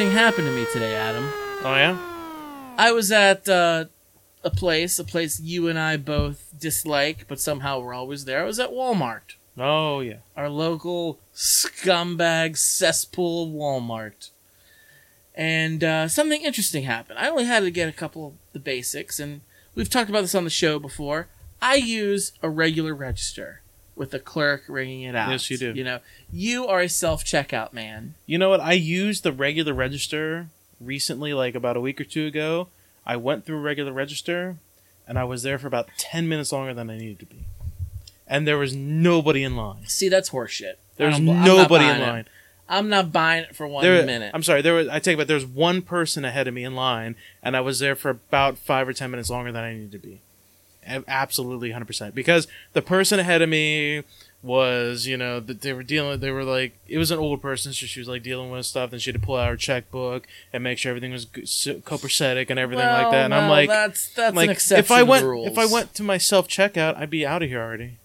thing happened to me today, Adam. Oh yeah. I was at uh, a place, a place you and I both dislike, but somehow we're always there. I was at Walmart, Oh yeah. our local scumbag cesspool Walmart. And uh, something interesting happened. I only had to get a couple of the basics, and we've talked about this on the show before. I use a regular register with a clerk ringing it out. Yes, you do. You know, you are a self checkout man. You know what? I used the regular register recently, like about a week or two ago. I went through a regular register, and I was there for about ten minutes longer than I needed to be, and there was nobody in line. See, that's horseshit. There I was don't bu- I'm not nobody in buying it. line. I'm not buying it for one There, minute. I'm sorry. There was. I take it back. There was one person ahead of me in line, and I was there for about five or ten minutes longer than I needed to be. A- Absolutely, hundred percent. Because the person ahead of me was, you know, that they were dealing. They were like, it was an old person, so she was like dealing with stuff. and she had to pull out her checkbook and make sure everything was good- copacetic and everything like that. And I'm like, that's that's like, an exception if I went, rules. if I went to my self checkout, I'd be out of here already.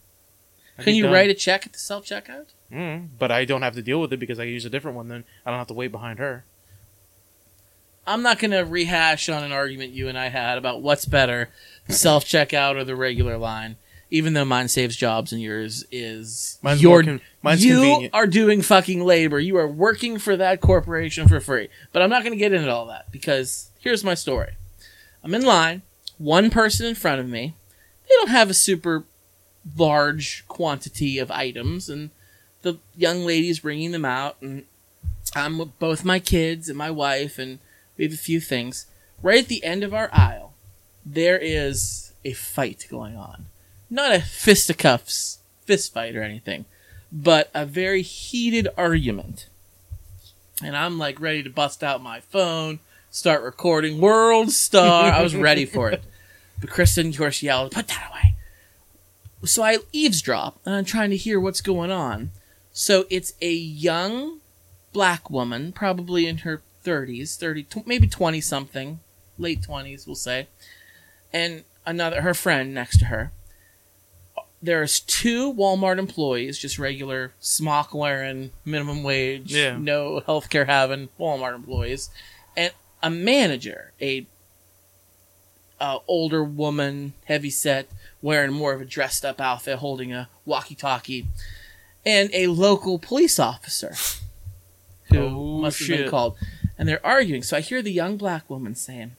I'd can you done. write a check at the self checkout? Mm, but I don't have to deal with it because I use a different one. Then I don't have to wait behind her. I'm not going to rehash on an argument you and I had about what's better, the self checkout or the regular line. Even though mine saves jobs and yours is Mine's your more con- mine's you convenient. are doing fucking labor. You are working for that corporation for free. But I'm not going to get into all that because here's my story. I'm in line, one person in front of me. They don't have a super large quantity of items, and the young lady's bringing them out, and I'm with both my kids and my wife, and we have a few things. Right at the end of our aisle, there is a fight going on. Not a fisticuffs fist fight or anything, but a very heated argument. And I'm like ready to bust out my phone, start recording World Star. I was ready for it. But Kristen, of course, yelled, Put that away. So I eavesdrop and I'm trying to hear what's going on. So it's a young black woman, probably in her 30s, 30, maybe 20 something, late 20s, we'll say, and another, her friend next to her. There's two Walmart employees, just regular smock wearing, minimum wage, Yeah. no healthcare having Walmart employees, and a manager, a uh, older woman, heavy set, wearing more of a dressed up outfit, holding a walkie talkie, and a local police officer who Oh, must have been called. And they're arguing. So I hear the young black woman saying,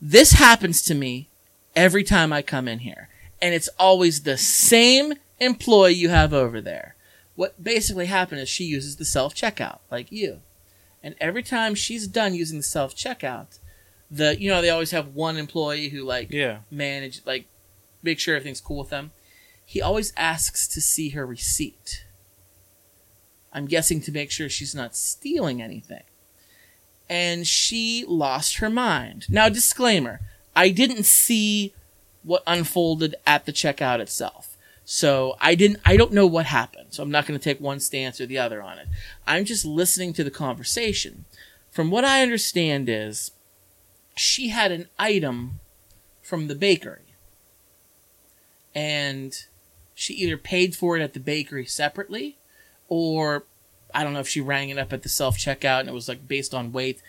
This happens to me every time I come in here. And it's always the same employee you have over there. What basically happened is she uses the self checkout, like you. And every time she's done using the self checkout, the you know, they always have one employee who like Yeah. manage like make sure everything's cool with them. He always asks to see her receipt. I'm guessing to make sure she's not stealing anything. And she lost her mind. Now, disclaimer I didn't see what unfolded at the checkout itself. So I didn't I don't know what happened. So I'm not going to take one stance or the other on it. I'm just listening to the conversation. From what I understand is she had an item from the bakery. And she either paid for it at the bakery separately or I don't know if she rang it up at the self checkout and it was like based on weight.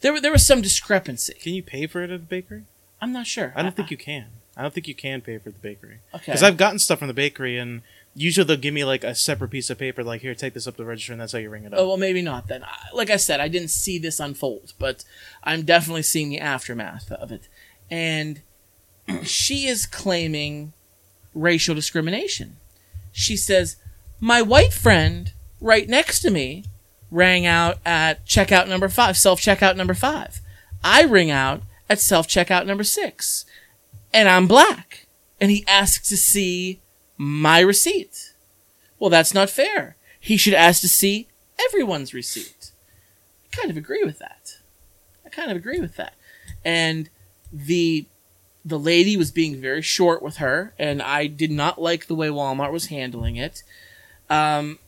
There there was some discrepancy. Can you pay for it at the bakery? I'm not sure. I don't think you can. I don't think you can pay for the bakery Okay. because I've gotten stuff from the bakery and usually they'll give me like a separate piece of paper like here take this up to the register and that's how you ring it up. Oh well, maybe not then. Like I said, I didn't see this unfold, but I'm definitely seeing the aftermath of it. And she is claiming racial discrimination. She says, "My white friend right next to me rang out at checkout number five, self checkout number five. I ring out at self checkout number six, and I'm black." And he asks to see my receipt. Well, that's not fair. He should ask to see everyone's receipt. I kind of agree with that. I kind of agree with that. And the the lady was being very short with her, and I did not like the way Walmart was handling it. Um,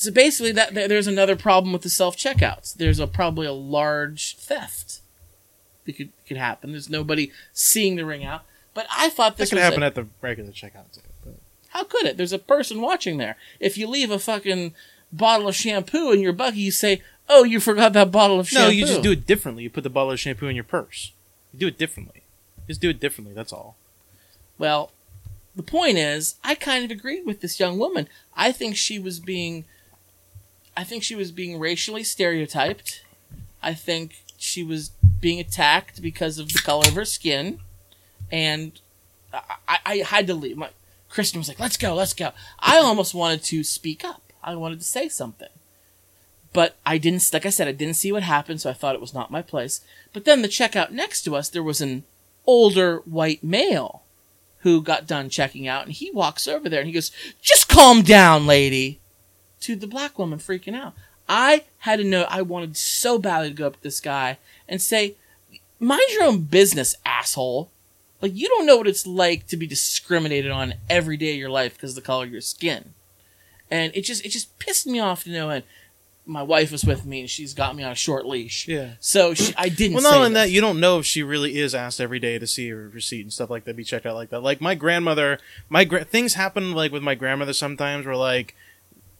so basically, that there's another problem with the self checkouts. There's a probably a large theft that could could happen. There's nobody seeing the ring out. But I thought that this could happen a- at the regular checkout too. But how could it? There's a person watching there. If you leave a fucking bottle of shampoo in your buggy, you say, Oh, you forgot that bottle of shampoo. No, you just do it differently. You put the bottle of shampoo in your purse. You do it differently. Just do it differently. That's all. Well, the point is, I kind of agreed with this young woman. I think she was being, I think she was being racially stereotyped. I think she was being attacked because of the color of her skin, and I, I, had to leave. My Kristen was like, "Let's go, let's go." I almost wanted to speak up. I wanted to say something, but I didn't. Like I said, I didn't see what happened, so I thought it was not my place. But then the checkout next to us, there was an older white male who got done checking out, and he walks over there and he goes, "Just calm down, lady." To the black woman freaking out. I had to know. I wanted so badly to go up to this guy and say, "Mind your own business, asshole." Like you don't know what it's like to be discriminated on every day of your life because of the color of your skin, and it just it just pissed me off to no end. My wife was with me and she's got me on a short leash. Yeah. So she, I didn't. Well, say not only that, you don't know if she really is asked every day to see her receipt and stuff like that, be checked out like that. Like my grandmother, my gra- things happen like with my grandmother sometimes where like,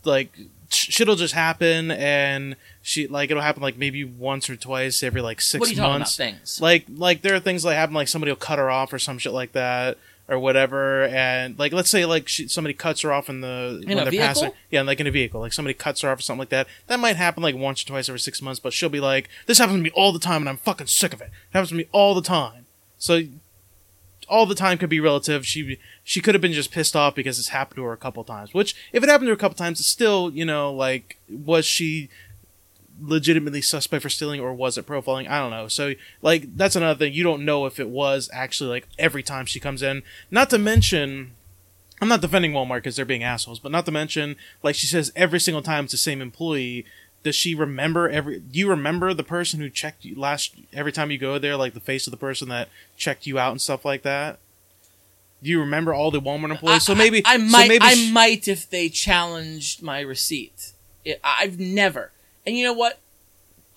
like shit'll just happen and she like it'll happen like maybe once or twice every like six What are you talking about? months. Things. Like like there are things that happen like somebody will cut her off or some shit like that or whatever and like let's say like she, somebody cuts her off in the In when a they're passing vehicle? yeah like in a vehicle like somebody cuts her off or something like that that might happen like once or twice every six months but she'll be like this happens to me all the time and I'm fucking sick of it it happens to me all the time so all the time could be relative she she could have been just pissed off because it's happened to her a couple times which if it happened to her a couple times it's still you know like was she legitimately suspect for stealing or was it profiling? I don't know. So like that's another thing. You don't know if it was actually like every time she comes in. Not to mention i'm not defending walmart because they're being assholes but not to mention like she says every single time it's the same employee does she remember every do you remember the person who checked you last every time you go there like the face of the person that checked you out and stuff like that do you remember all the walmart employees so maybe I, I so might. maybe I sh- might if they challenged my receipt. It, I've never. And you know what?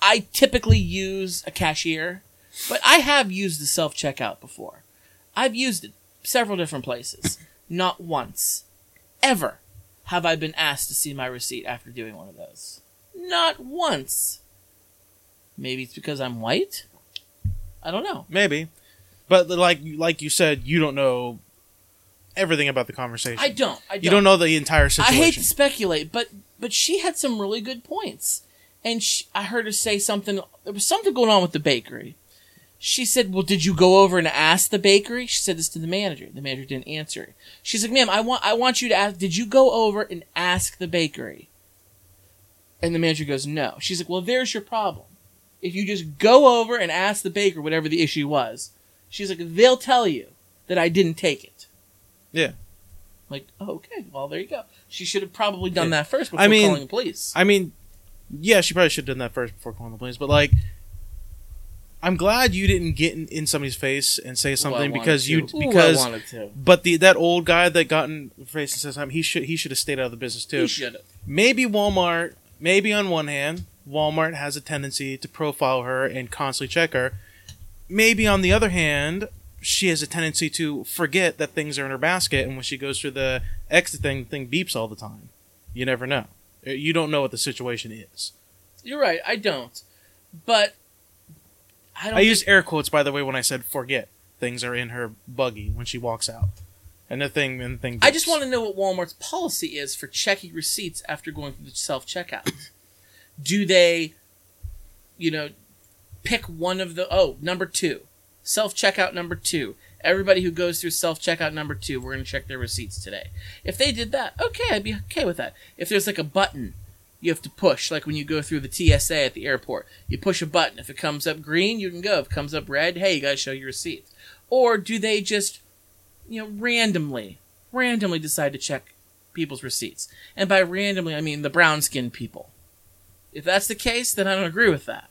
I typically use a cashier, but I have used the self checkout before. I've used it several different places. Not once, ever, have I been asked to see my receipt after doing one of those. Not once. Maybe it's because I'm white. I don't know. Maybe, but like like you said, you don't know everything about the conversation. I don't. I don't. You don't know the entire situation. I hate to speculate, but but she had some really good points, and she, I heard her say something. There was something going on with the bakery. She said, "Well, did you go over and ask the bakery?" She said this to the manager. The manager didn't answer. She's like, "Ma'am, I want I want you to ask. Did you go over and ask the bakery?" And the manager goes, "No." She's like, "Well, there's your problem. If you just go over and ask the baker whatever the issue was, she's like, they'll tell you that I didn't take it." Yeah. Like, oh, okay, well, there you go. She should have probably done Yeah. that first before I mean, calling the police. I mean, yeah, she probably should have done that first before calling the police. But like, I'm glad you didn't get in, in somebody's face and say something because you to. Because wanted to. but the that old guy that got in the face and says something he should he should have stayed out of the business too. He should have. maybe Walmart, maybe on one hand, Walmart has a tendency to profile her and constantly check her. Maybe on the other hand, she has a tendency to forget that things are in her basket, and when she goes through the exit thing, the thing beeps all the time. You never know. Uh, you don't know what the situation is. You're right. I don't. But I don't. I used air quotes by the way when I said forget. Things are in her buggy when she walks out, and the thing and the thing. I just want to know what Walmart's policy is for checking receipts after going through the self checkout. Do they, you know, pick one of the oh number two, self checkout number two. Everybody who goes through self checkout number two, we're gonna check their receipts today. If they did that, okay, I'd be okay with that. If there's like a button you have to push, like when you go through the TSA at the airport, you push a button. If it comes up green, you can go. If it comes up red, hey, you gotta show your receipts. Or do they just, you know, randomly, randomly decide to check people's receipts? And by randomly, I mean the brown skinned people. If that's the case, then I don't agree with that.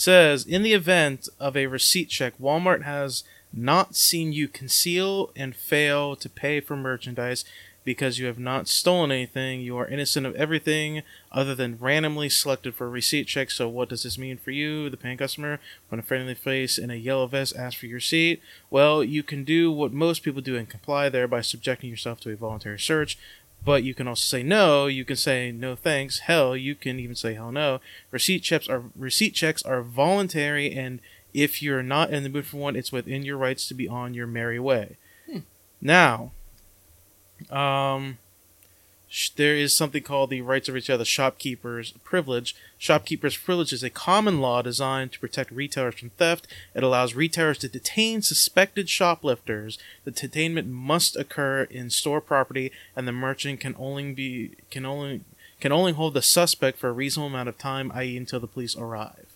Says in the event of a receipt check, Walmart has not seen you conceal and fail to pay for merchandise because you have not stolen anything. You are innocent of everything other than randomly selected for a receipt check. So, what does this mean for you, the paying customer, when a friendly face in a yellow vest asks for your receipt? Well, you can do what most people do and comply there by subjecting yourself to a voluntary search. But you can also say no. You can say no thanks. Hell, you can even say hell no. Receipt checks are receipt checks are voluntary, and if you're not in the mood for one, it's within your rights to be on your merry way. Hmm. Now, um, there is something called the rights of each other shopkeepers privilege. Shopkeepers privilege is a common law designed to protect retailers from theft. It allows retailers to detain suspected shoplifters. The detainment must occur in store property, and the merchant can only be can only can only hold the suspect for a reasonable amount of time, i.e., until the police arrive.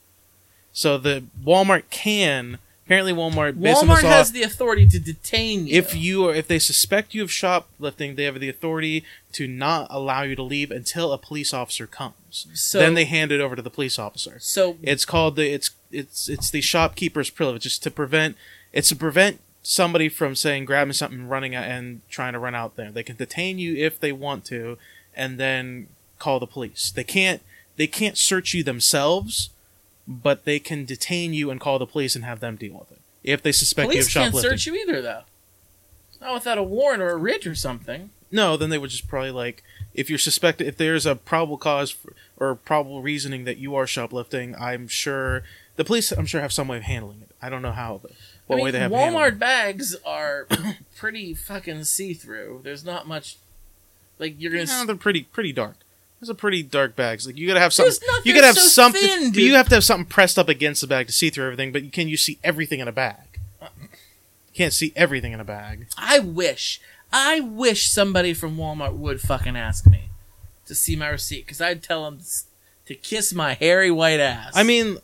So the Walmart can apparently Walmart Walmart law, has the authority to detain you. if you are if they suspect you of shoplifting, they have the authority to not allow you to leave until a police officer comes. so, then they hand it over to the police officer. so It's called the it's it's it's the shopkeeper's privilege. It's to prevent it's to prevent somebody from saying grabbing something, running out, and trying to run out there. They can detain you if they want to, and then call the police. They can't they can't search you themselves, but they can detain you and call the police and have them deal with it if they suspect you of shoplifting. police can't search you either, though. Not without a warrant or a writ or something. No, then they would just probably like if you're suspected if there's a probable cause for, or probable reasoning that you are shoplifting. I'm sure the police I'm sure have some way of handling it. I don't know how, but what I mean, way they have. to Walmart bags are pretty fucking see through. There's not much. Like you're gonna. S they're pretty pretty dark. Those are pretty dark bags. Like you gotta have something. You gotta have so something. thin, but you have to have something pressed up against the bag to see through everything. But you can you see everything in a bag. You can't see everything in a bag. I wish. I wish somebody from Walmart would fucking ask me to see my receipt because I'd tell them to kiss my hairy white ass. I mean,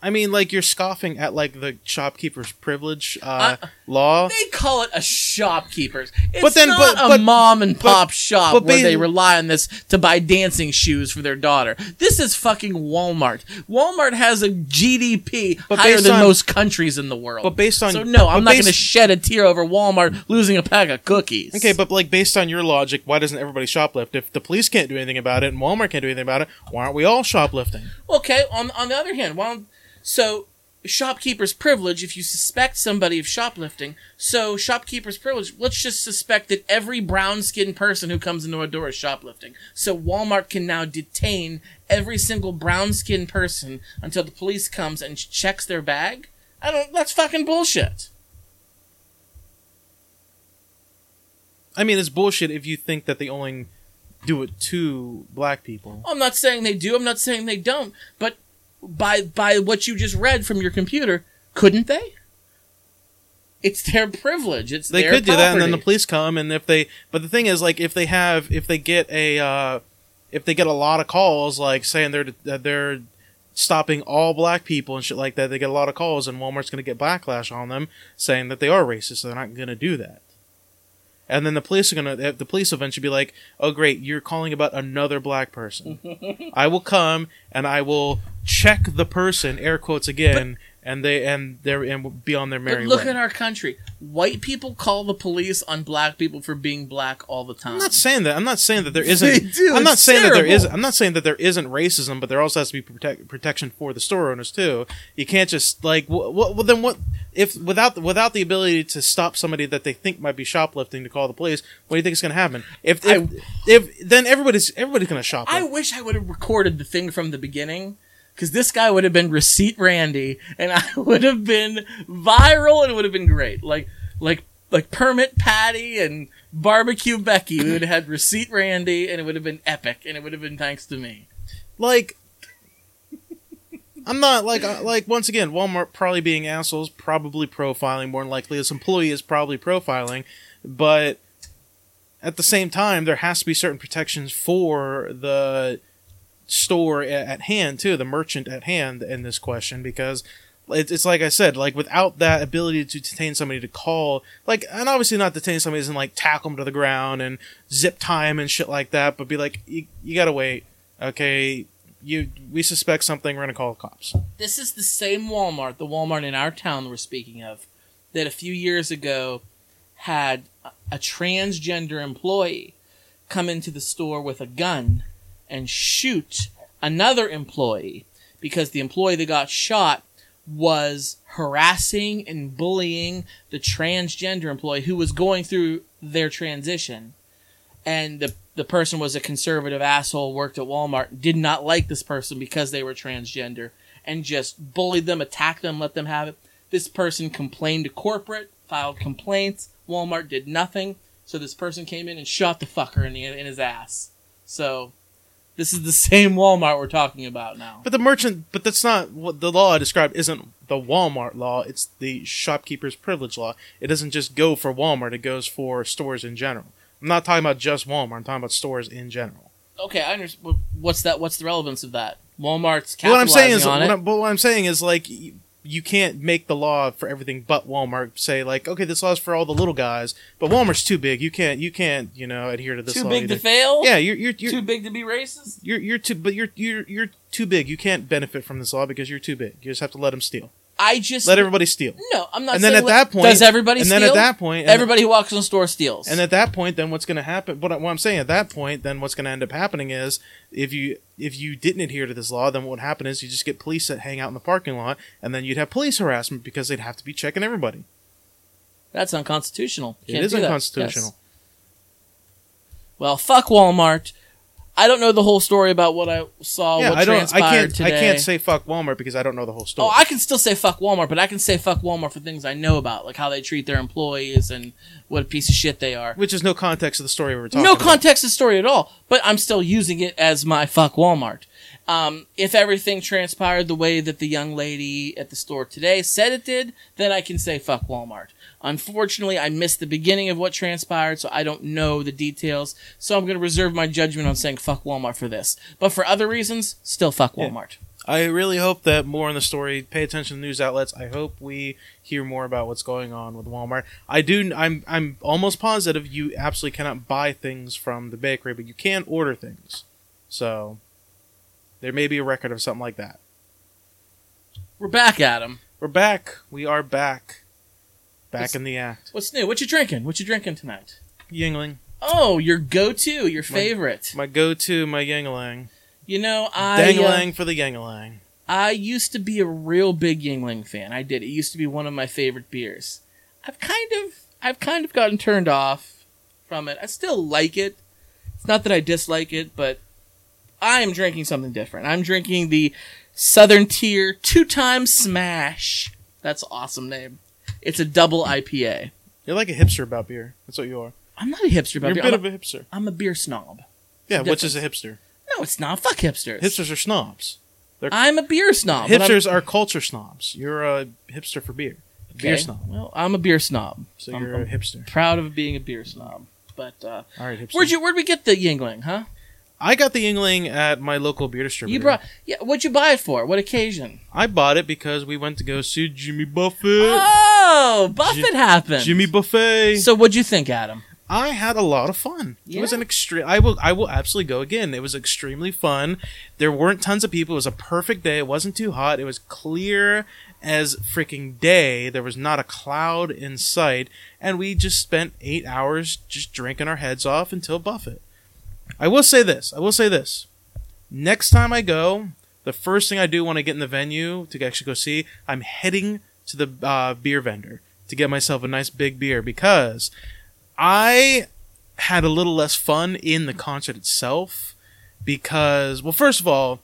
I mean, like you're scoffing at like the shopkeeper's privilege uh, Uh, law. they call it a shopkeeper's. It's But then- not but- a but- mom and pop shop but where ba- they rely on this to buy dancing shoes for their daughter. This is fucking Walmart. Walmart has a GDP higher than on- most countries in the world. But based on so no, I'm not going to shed a tear over Walmart losing a pack of cookies. Okay, but like based on your logic, why doesn't everybody shoplift? If the police can't do anything about it and Walmart can't do anything about it, why aren't we all shoplifting? Okay, on on the other hand, well, so shopkeeper's privilege if you suspect somebody of shoplifting. So shopkeeper's privilege, let's just suspect that every brown-skinned person who comes into a door is shoplifting. So Walmart can now detain every single brown-skinned person until the police comes and checks their bag. I don't. That's fucking bullshit. I mean, it's bullshit if you think that they only do it to black people. I'm not saying they do. I'm not saying they don't. But by by what you just read from your computer, couldn't they? It's their privilege. It's They could do that, and then the police come, and if they, but the thing is, like, if they have, if they get a, uh, if they get a lot of calls, like saying they're that they're stopping all black people and shit like that, they get a lot of calls, and Walmart's going to get backlash on them saying that they are racist. So they're not going to do that. And then the police are going to, the police eventually be like, "Oh, great, you're calling about another black person. I will come and I will check the person, air quotes again, and they and they're and be on their merry But look way." at our country. White people call the police on black people for being black all the time. I'm not saying that. I'm not saying that there They isn't. do, I'm not saying that there is i'm not saying that there isn't racism, but there also has to be protect, protection for the store owners too. You can't just like. Well, well, then what? If without without the ability to stop somebody that they think might be shoplifting to call the police, what do you think is going to happen? If if, if then everybody's everybody's going to shoplift. I wish I would have recorded the thing from the beginning. Because this guy would have been Receipt Randy, and I would have been viral, and it would have been great. Like, like, like Permit Patty and Barbecue Becky. We would have had Receipt Randy, and it would have been epic, and it would have been thanks to me. like I'm not like uh, like once again Walmart probably being assholes probably profiling more than likely this employee is probably profiling but at the same time there has to be certain protections for the store at hand too the merchant at hand in this question because it's, like I said like without that ability to detain somebody to call like and obviously not detain somebody isn't like tackle them to the ground and zip tie 'em and shit like that but be like you, you gotta wait okay? You we suspect something we're gonna call the cops. This is the same Walmart, the Walmart in our town we're speaking of, that a few years ago had a transgender employee come into the store with a gun and shoot another employee because the employee that got shot was harassing and bullying the transgender employee who was going through their transition. and the the person was a conservative asshole, worked at Walmart, did not like this person because they were transgender, and just bullied them, attacked them, let them have it. This person complained to corporate, filed complaints. Walmart did nothing, so this person came in and shot the fucker in the in his ass. So this is the same Walmart we're talking about now. But the merchant, but that's not what the law I described. Isn't the Walmart law? It's the shopkeeper's privilege law. It doesn't just go for Walmart; it goes for stores in general. I'm not talking about just Walmart. I'm talking about stores in general. Okay, I understand. What's that? What's the relevance of that? Walmart's But what I'm saying capitalizing is, on what it. But what I'm saying is like. You, can't make the law for everything but Walmart say like okay this law's for all the little guys but Walmart's too big you can't you can't you know adhere to this Too law big either. to fail. yeah you're you're, you're Too big to be racist. you're you're too but you're you're you're too big. You can't benefit from this law because you're too big. You just have to let them steal. I just Let everybody steal. no. I'm not. And then saying at let- that point, does everybody and steal? then at that point, everybody who walks in the store steals. and at that point, then what's going to happen? What, I- what I'm saying at that point, then what's going to end up happening is if you if you didn't adhere to this law, then what would happen is you just get police that hang out in the parking lot, and then you'd have police harassment because they'd have to be checking everybody. That's unconstitutional. You It is unconstitutional. Yes. Well, fuck Walmart. I don't know the whole story about what I saw. yeah, what I don't. I transpired can't. today. I can't say fuck Walmart because I don't know the whole story. Oh, I can still say fuck Walmart, but I can say fuck Walmart for things I know about, like how they treat their employees and what a piece of shit they are. Which is no context of the story we were talking. no about. context of the story at all, but I'm still using it as my fuck Walmart. Um, if everything transpired the way that the young lady at the store today said it did, then I can say fuck Walmart. Unfortunately, I missed the beginning of what transpired, so I don't know the details. So I'm going to reserve my judgment on saying fuck Walmart for this. But for other reasons, still fuck Yeah. Walmart. I really hope that more in the story. Pay attention to news outlets. I hope we hear more about what's going on with Walmart. I do. I'm. I'm almost positive you absolutely cannot buy things from the bakery, but you can order things. So there may be a record of something like that. We're back Adam. We're back. We are back. Back What's- in the act. What's new? What you drinking? What you drinking tonight? Yuengling. Oh, your go-to, your favorite. My go-to. My Yuengling. You know, I uh, Dangling for the Yuengling. I used to be a real big Yuengling fan. I did. It used to be one of my favorite beers. I've kind of I've kind of gotten turned off from it. I still like it. It's not that I dislike it, but I am drinking something different. I'm drinking the Southern Tier Two Times Smash. That's an awesome name. It's a double IPA. You're like a hipster about beer. That's what you are. I'm not a hipster about beer. You're a beer. bit I'm, of a hipster. I'm a beer snob. Yeah, which is a hipster. No, it's not. Fuck hipsters. Hipsters are snobs. I'm a beer snob. but I'm- Hipsters are culture snobs. You're a hipster for beer. Beer Okay, snob. Well, I'm a beer snob. So I'm- you're a hipster. proud of being a beer snob. But uh, All right, hipster. where'd you where'd we get the Yuengling, huh? I got the Yuengling at my local beer distributor. You brought yeah. What'd you buy it for? What occasion? I bought it because we went to go see Jimmy Buffett. Oh, Buffett happened. Jimmy Buffett. So what'd you think, Adam? I had a lot of fun. It was an extreme. I will. I will absolutely go again. It was extremely fun. There weren't tons of people. It was a perfect day. It wasn't too hot. It was clear as freaking day. There was not a cloud in sight, and we just spent eight hours just drinking our heads off until Buffett. I will say this. I will say this. Next time I go, the first thing I do when I get in the venue to actually go see, I'm heading to the uh, beer vendor to get myself a nice big beer because I had a little less fun in the concert itself because, well, first of all,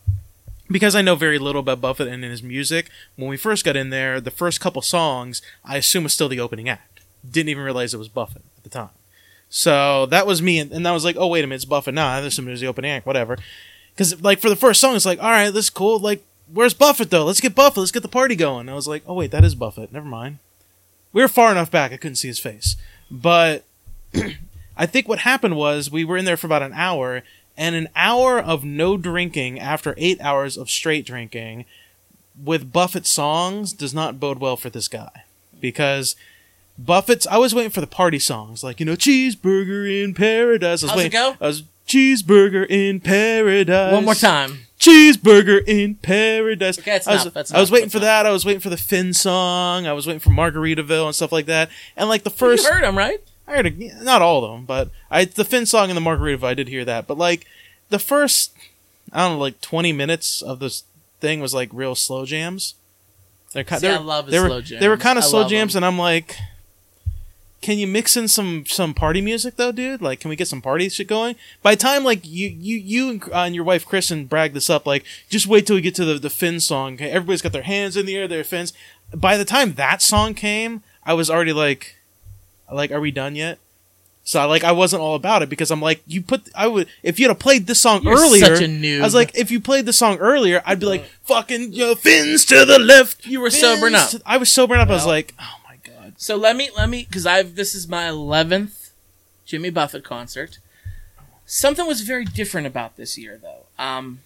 because I know very little about Buffett and his music, when we first got in there, the first couple songs, I assume was still the opening act. Didn't even realize it was Buffett at the time. So that was me, and, and I was like, oh, wait a minute, it's Buffett. Nah, there's some the opening act, whatever. Because, like, for the first song, it's like, all right, this is cool. Like, where's Buffett, though? Let's get Buffett. Let's get the party going. I was like, oh, wait, that is Buffett. Never mind. We were far enough back, I couldn't see his face. But I think what happened was we were in there for about an hour, and an hour of no drinking after eight hours of straight drinking with Buffett songs does not bode well for this guy. Because Buffett's, I was waiting for the party songs, like, you know, cheeseburger in paradise. I was How's it go? I was, cheeseburger in paradise. One more time. Cheeseburger in paradise. Okay, that's I was, enough, that's I was enough, waiting that's for that. I was waiting for the Finn song. I was waiting for Margaritaville and stuff like that. And like the first, you heard them right? I heard a, not all of them, but I the Finn song and the Margaritaville, I did hear that. But like the first, I don't know, like twenty minutes of this thing was like real slow jams. They're kind. See, I they're, love they were, slow jams. They were kind of I slow jams, them. and I'm like, can you mix in some some party music though, dude? Like, can we get some party shit going? By the time like you you you and, uh, and your wife Kristen brag this up, like just wait till we get to the the Finn song. Okay, everybody's got their hands in the air, their fins. By the time that song came, I was already like, like, are we done yet? So I like I wasn't all about it because I'm like you put I would if you'd have played this song You're earlier. such a noob. I was like if you played the song earlier, I'd be like fucking you know, fins to the left. You were sobering up. to- I was sobering up. I was like, oh So let me let me because I've this is my eleventh Jimmy Buffett concert. Something was very different about this year, though. Um,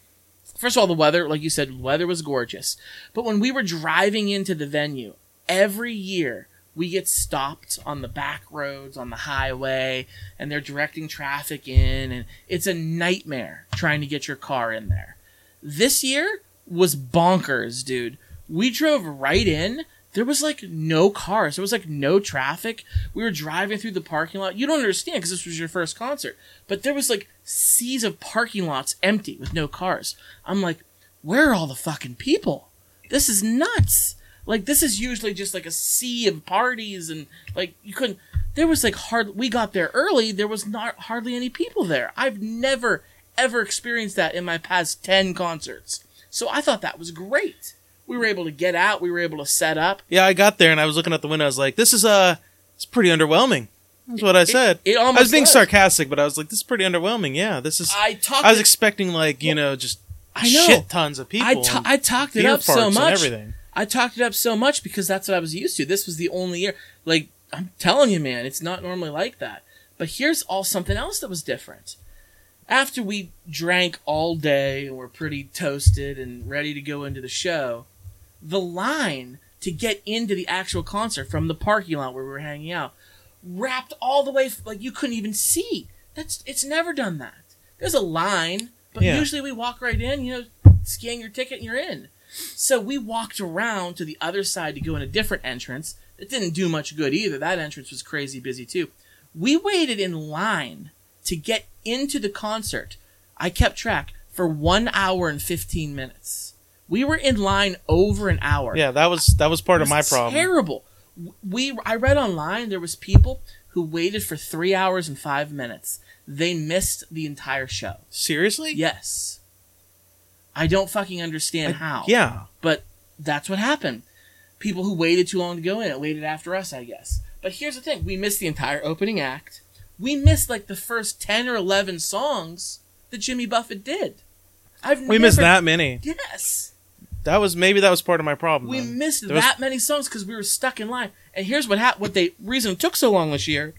first of all, the weather, like you said, the weather was gorgeous. But when we were driving into the venue, every year we get stopped on the back roads on the highway, and they're directing traffic in, and it's a nightmare trying to get your car in there. This year was bonkers, dude. We drove right in. There was like no cars. There was like no traffic. We were driving through the parking lot. You don't understand because this was your first concert, but there was like seas of parking lots empty with no cars. I'm like, where are all the fucking people? This is nuts. Like this is usually just like a sea of parties and like you couldn't. There was like hard. We got there early. There was not hardly any people there. I've never ever experienced that in my past ten concerts. So I thought that was great. We were able to get out. We were able to set up. Yeah, I got there and I was looking out the window. I was like, this is uh, it's pretty underwhelming. That's what I said. It I almost was being was. sarcastic, but I was like, this is pretty underwhelming. Yeah, this is. I talked. I was it- expecting like you know just I know. shit tons of people. I, ta- I talked it up so much. everything. I talked it up so much because that's what I was used to. This was the only year. Like I'm telling you, man, it's not normally like that. But here's all something else that was different. After we drank all day and were pretty toasted and ready to go into the show, the line to get into the actual concert from the parking lot where we were hanging out wrapped all the way like you couldn't even see. That's it's never done that. There's a line, but Yeah. usually we walk right in, you know, scan your ticket and you're in. So we walked around to the other side to go in a different entrance. It didn't do much good either. That entrance was crazy busy too. We waited in line to get into the concert. I kept track for one hour and 15 minutes. We were in line over an hour. Yeah, that was that was part It of my was problem. Terrible. We I read online there was people who waited for three hours and five minutes. They missed the entire show. Seriously? Yes. I don't fucking understand I- how. Yeah. But that's what happened. People who waited too long to go in it waited after us, I guess. But here's the thing: we missed the entire opening act. We missed like the first ten or eleven songs that Jimmy Buffett did. I've We missed that many. Yes. That was maybe that was part of my problem. We then. missed There was- that many songs because we were stuck in line. And here's what happened. What they reason it took so long this year.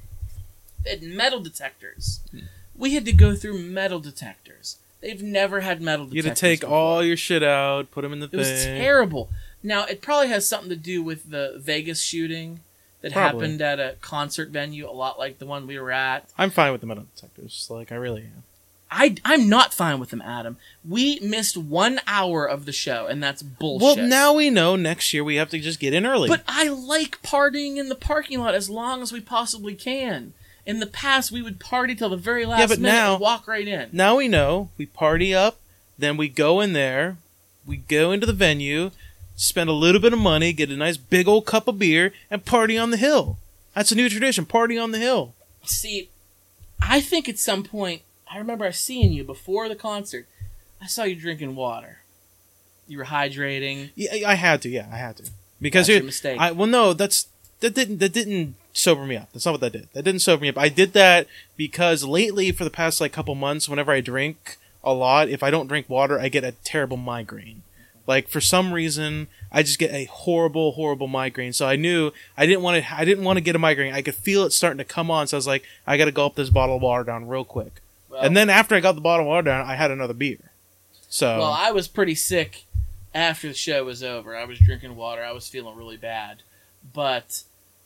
They had metal detectors. Hmm. We had to go through metal detectors. They've never had metal detectors. You had to take before. all your shit out, put them in the thing. It was terrible. Now it probably has something to do with the Vegas shooting that Probably. happened at a concert venue, a lot like the one we were at. I'm fine with the metal detectors. Like I really am. I I'm not fine with them, Adam. We missed one hour of the show, and that's bullshit. Well, now we know next year we have to just get in early. But I like partying in the parking lot as long as we possibly can. In the past, we would party till the very last but minute now- and walk right in. now we know we party up, then we go in there, we go into the venue, spend a little bit of money, get a nice big old cup of beer, and party on the hill. That's a new tradition. Party on the hill. See, I think at some point, I remember seeing you before the concert. I saw you drinking water. You were hydrating. Yeah, I had to. Yeah, I had to because That's your mistake. I well, no, that's that didn't that didn't sober me up. That's not what that did. That didn't sober me up. I did that because lately, for the past like couple months, whenever I drink a lot, if I don't drink water, I get a terrible migraine. Like for some reason, I just get a horrible, horrible migraine. So I knew I didn't want to. I didn't want to get a migraine. I could feel it starting to come on. So I was like, I got to gulp this bottle of water down real quick. Well, and oh. then after I got the bottle of water down, I had another beer. So well, I was pretty sick after the show was over. I was drinking water. I was feeling really bad, but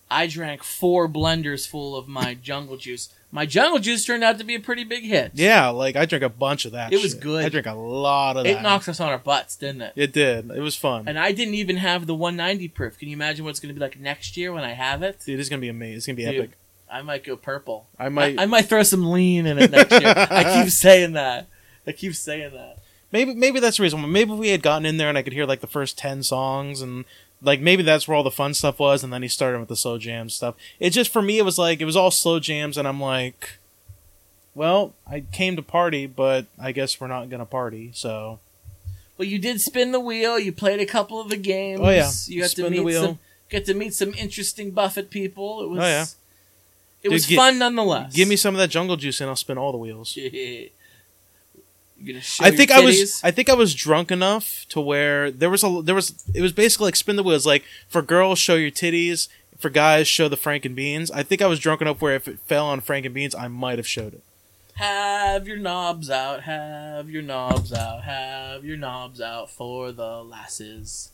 I drank four blenders full of my jungle juice. My jungle juice turned out to be a pretty big hit. Yeah, like I drank a bunch of that. It was shit. good. I drank a lot of that. it knocked us on our butts, didn't it? It did. It was fun. And I didn't even have the 190 proof. Can you imagine what it's going to be like next year when I have it? Dude, it's gonna be amazing. It's gonna be Dude, epic. I might go purple. I might I, I might throw some lean in it next year. I keep saying that. I keep saying that. maybe maybe that's the reason. Maybe if we had gotten in there and I could hear like the first ten songs and like maybe that's where all the fun stuff was, and then he started with the slow jam stuff. It just for me, it was like it was all slow jams, and I'm like, well, I came to party, but I guess we're not gonna party, so. Well, you did spin the wheel. You played a couple of the games. Oh, yeah. You got Spin to meet some. Get to meet some interesting Buffett people. It was. Oh, yeah. It Dude, was gi- fun nonetheless. Give me some of that jungle juice, and I'll spin all the wheels. You're gonna show I think I was I think I was drunk enough to where there was a there was it was basically like spin the wheels like for girls show your titties for guys show the Frank and Beans. I think I was drunk enough where if it fell on Frank and Beans I might have showed it. Have your knobs out, have your knobs out, have your knobs out for the lasses.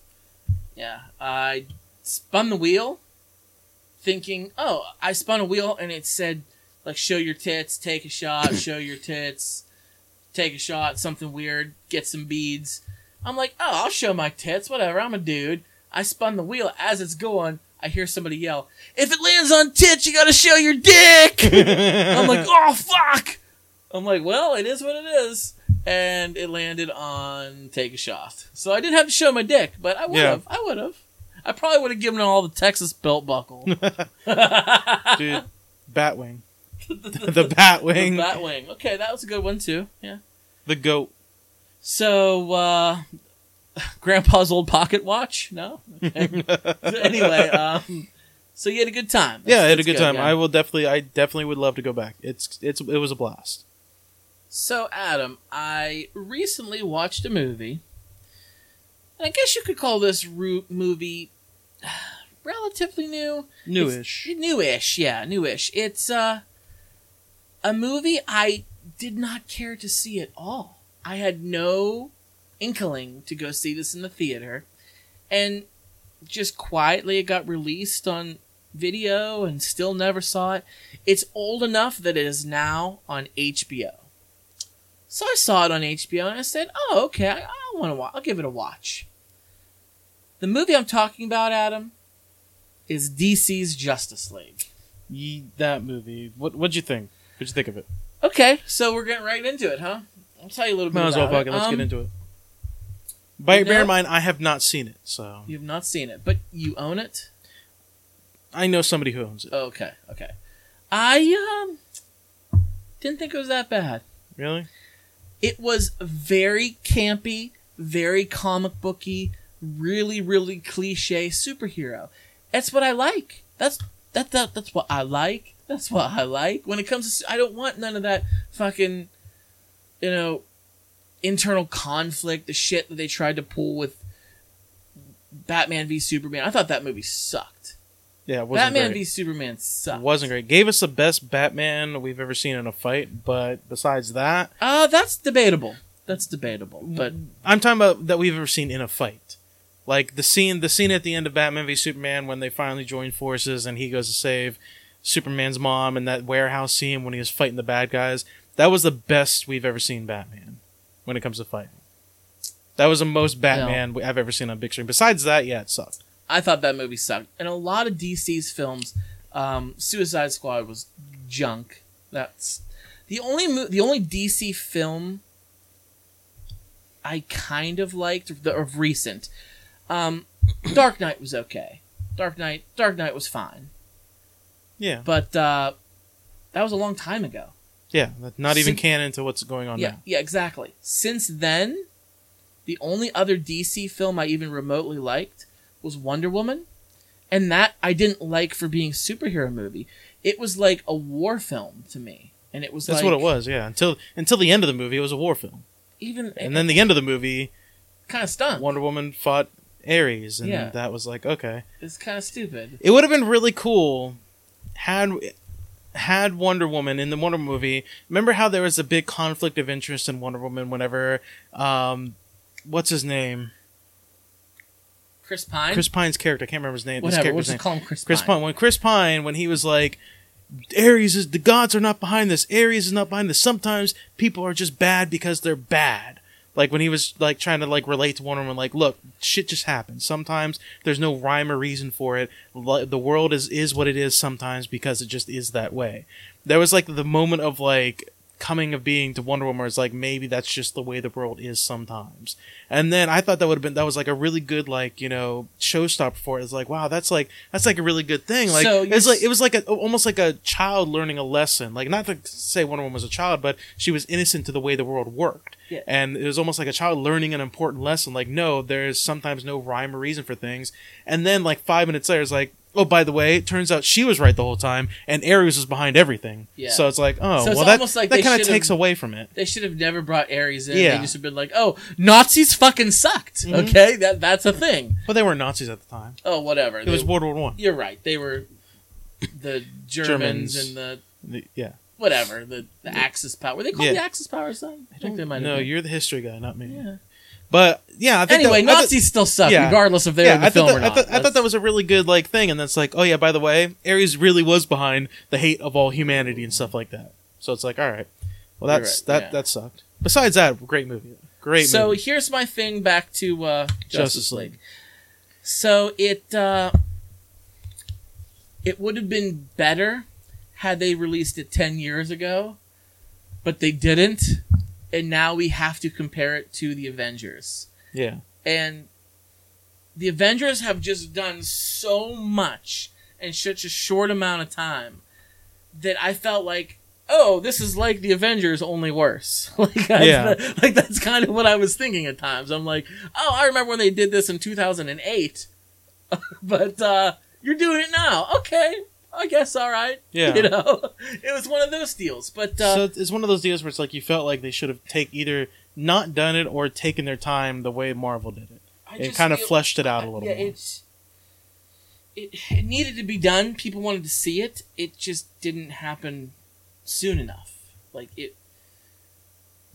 Yeah, I spun the wheel thinking, oh, I spun a wheel and it said, like, show your tits, take a shot, show your tits, take a shot, something weird, get some beads. I'm like, oh, I'll show my tits, whatever, I'm a dude. I spun the wheel. As it's going, I hear somebody yell, if it lands on tits, you gotta show your dick! I'm like, oh fuck! I'm like, well, it is what it is. And it landed on take a shot. So I didn't have to show my dick, but I would Yeah. have. I would have. I probably would have given him all the Texas belt buckle. Dude, Batwing. the the Batwing. Batwing. Okay, that was a good one too. Yeah. the goat. So, uh, Grandpa's old pocket watch? No? Okay. anyway, um, so you had a good time. yeah, I had a that's good time. yeah. I will definitely I definitely would love to go back. It's it's it was a blast. So, Adam, I recently watched a movie, and I guess you could call this ru- movie relatively new. Newish. It's newish, yeah, newish. It's uh, a movie I did not care to see at all. I had no inkling to go see this in the theater, and just quietly it got released on video and still never saw it. It's old enough that it is now on HBO. So I saw it on HBO and I said, "Oh, okay, I, I want to watch. I'll give it a watch." The movie I'm talking about, Adam, is DC's Justice League. Ye, that movie. What what'd you think? What'd you think of it? Okay, so we're getting right into it, huh? I'll tell you a little bit Might as well about fucking it. let's Um, get into it. But you bear know- in mind, I have not seen it, so You've not seen it, but you own it. I know somebody who owns it. Okay, okay. I um didn't think it was that bad. Really? It was very campy, very comic booky, really, really cliche superhero. That's what I like. That's that, that that's what I like. That's what I like. When it comes to, I don't want none of that fucking, you know, internal conflict. The shit that they tried to pull with Batman v Superman. I thought that movie sucked. Yeah, it wasn't Batman great. v Superman sucked. Wasn't great. Gave us the best Batman we've ever seen in a fight, but besides that, Uh, that's debatable. That's debatable. But I'm talking about that we've ever seen in a fight. Like the scene, the scene at the end of Batman v Superman when they finally join forces and he goes to save Superman's mom, and that warehouse scene when he was fighting the bad guys. That was the best we've ever seen Batman when it comes to fighting. That was the most Batman I've ever seen on big screen. Besides that, yeah, it sucked. I thought that movie sucked. And a lot of DC's films, um, Suicide Squad was junk. That's the only mo- the only DC film I kind of liked the, of recent. Um, Dark Knight was okay. Dark Knight, Dark Knight was fine, Yeah, but uh, that was a long time ago. yeah, not even Sin- canon to what's going on yeah, now. yeah, exactly. Since then, the only other DC film I even remotely liked was Wonder Woman, and that I didn't like for being a superhero movie. It was like a war film to me, and it was That's like, what it was. Yeah, until until the end of the movie, it was a war film, Even and then the end of the movie, kind of stunned. Wonder Woman fought Ares, and Yeah. that was like okay. It's kind of stupid. It would have been really cool had had Wonder Woman in the Wonder movie. Remember how there was a big conflict of interest in Wonder Woman whenever um what's his name? Chris Pine. Chris Pine's character. I can't remember his name. Whatever. We'll just name. call him Chris, Chris Pine. Pine. When Chris Pine, when he was like, Ares is the gods are not behind this. Ares is not behind this. Sometimes people are just bad because they're bad. Like when he was like trying to like relate to Wonder Woman, like, look, shit just happens. Sometimes there's no rhyme or reason for it. The world is is what it is sometimes because it just is that way. There was like the moment of like coming of being to Wonder Woman is like maybe that's just the way the world is sometimes. And then I thought that would have been that was like a really good like you know showstopper for it. It's like wow that's like that's like a really good thing. Like So it's like it was like a almost like a child learning a lesson. Like not to say Wonder Woman was a child, but she was innocent to the way the world worked. Yeah. And it was almost like a child learning an important lesson. Like no, there's sometimes no rhyme or reason for things. And then like five minutes later, it's like. Oh, by the way, it turns out she was right the whole time, and Ares was behind everything. Yeah. So it's like, oh, So it's well, that, almost like that kind of should've- takes away from it. They should have never brought Ares in. Yeah. They just have been like, "Oh, Nazis fucking sucked." Mhm. Okay, that that's a thing. But they weren't Nazis at the time. Oh, whatever. It was World War One. You're right. They were the Germans, Germans. and the The- Yeah. whatever the, the Axis power. Were they called Yeah. the Axis powers then? I think they might. No, been. you're the history guy, not me. Yeah. But yeah, I think Anyway, that, I Nazis still suck, yeah. regardless if they're yeah, in the I film that, or I, not. thought, I thought that was a really good like thing, and that's like, oh yeah, by the way, Ares really was behind the hate of all humanity and stuff like that. So it's like, all right, well that's right, that yeah. that sucked. Besides that, great movie, great. so movie. here's my thing back to uh, Justice, Justice League. League. So it uh, it would have been better had they released it ten years ago, but they didn't, and now we have to compare it to the Avengers. yeah, And the Avengers have just done so much in such a short amount of time that I felt like, oh, this is like the Avengers, only worse. like, that's Yeah. like that's kind of what I was thinking at times. I'm like, oh, I remember when they did this in 2008, but uh, you're doing it now. Okay, I guess all right. yeah. You know, it was one of those deals. But uh, so it's one of those deals where it's like you felt like they should have take either not done it or taken their time the way Marvel did it I just kind of fleshed it out a little yeah, more. it's it, it needed to be done. People wanted to see it. It just didn't happen soon enough. Like it.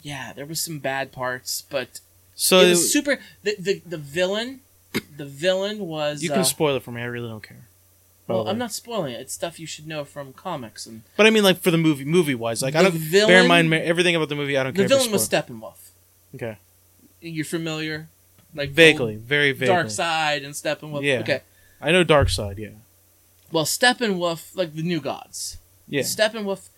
Yeah, there was some bad parts, but so it was super. The the, the villain, the villain was. you uh, can spoil it for me. I really don't care. The well, I'm not spoiling it. It's stuff you should know from comics, and But I mean, like for the movie, movie wise, like I don't villain- bear in mind everything about the movie. I don't the care. you villain was Steppenwolf. okay, You're familiar, like vaguely, very vaguely. Darkseid and Steppenwolf. Yeah. Okay. I know Darkseid, yeah, Well, Steppenwolf, like the new gods. yeah. Steppenwolf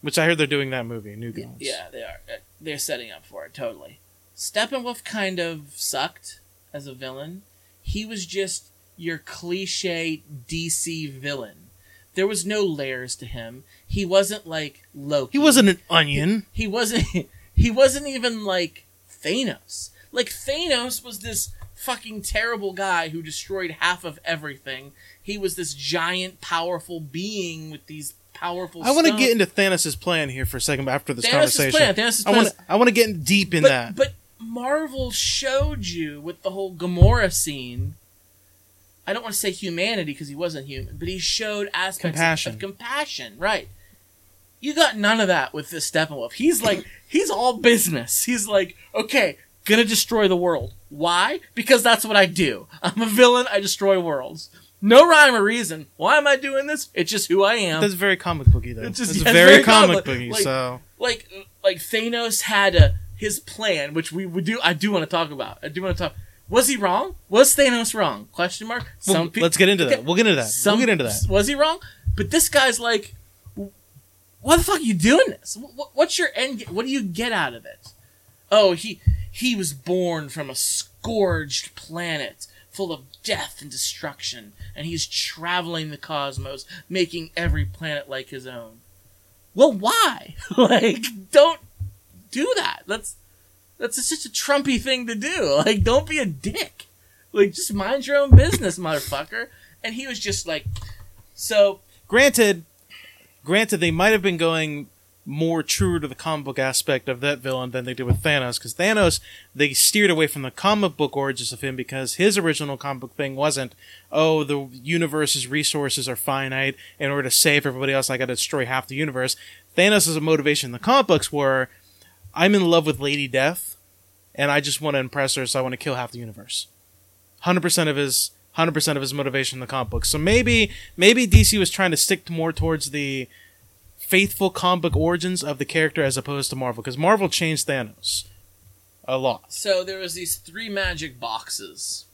Which I heard they're doing that movie, New Gods. Yeah, they are. Uh, They're setting up for it totally. Steppenwolf kind of sucked as a villain. He was just your cliche DC villain. There was no layers to him. He wasn't like Loki. He wasn't an onion. He wasn't. He wasn't even like Thanos. Like Thanos was this fucking terrible guy who destroyed half of everything. He was this giant, powerful being with these powerful. I want to get into Thanos' plan here for a second after this Thanos' conversation. plan. Thanos' I plan want to. I want to get deep in but, that. But Marvel showed you with the whole Gamora scene. I don't want to say humanity because he wasn't human, but he showed aspects of- Compassion. Of, compassion. Right. You got none of that with this Steppenwolf. He's like he's all business. He's like, okay, gonna destroy the world. Why? Because that's what I do. I'm a villain. I destroy worlds. No rhyme or reason. Why am I doing this? It's just who I am. That's very comic booky, though. It's just- yeah, very, very comic comic- booky. like- so like like Thanos had a, his plan, which we would do. I do want to talk about. I do want to talk. Was he wrong? Was Thanos wrong? Question mark. Well, Some peop- let's get into that. okay, We'll get into that. Some, we'll get into that. Was he wrong? But this guy's like, why the fuck are you doing this? Wh- What's your end? What do you get out of it? Oh, he he was born from a scourged planet full of death and destruction, and he's traveling the cosmos, making every planet like his own. Well, why? like, don't do that. That's that's such a Trumpy thing to do. Like, don't be a dick. Like, just mind your own business, motherfucker. And he was just like, so Granted, granted, they might have been going more true to the comic book aspect of that villain than they did with Thanos. Because Thanos, they steered away from the comic book origins of him because his original comic book thing wasn't, oh, the universe's resources are finite. In order to save everybody else, I got to destroy half the universe. Thanos' motivation in the comic books were, I'm in love with Lady Death, and I just want to impress her, so I want to kill half the universe. Hundred percent of his hundred percent of his motivation in the comic book. So maybe maybe DC was trying to stick more towards the faithful comic book origins of the character as opposed to Marvel, because Marvel changed Thanos a lot. so there was these three magic boxes.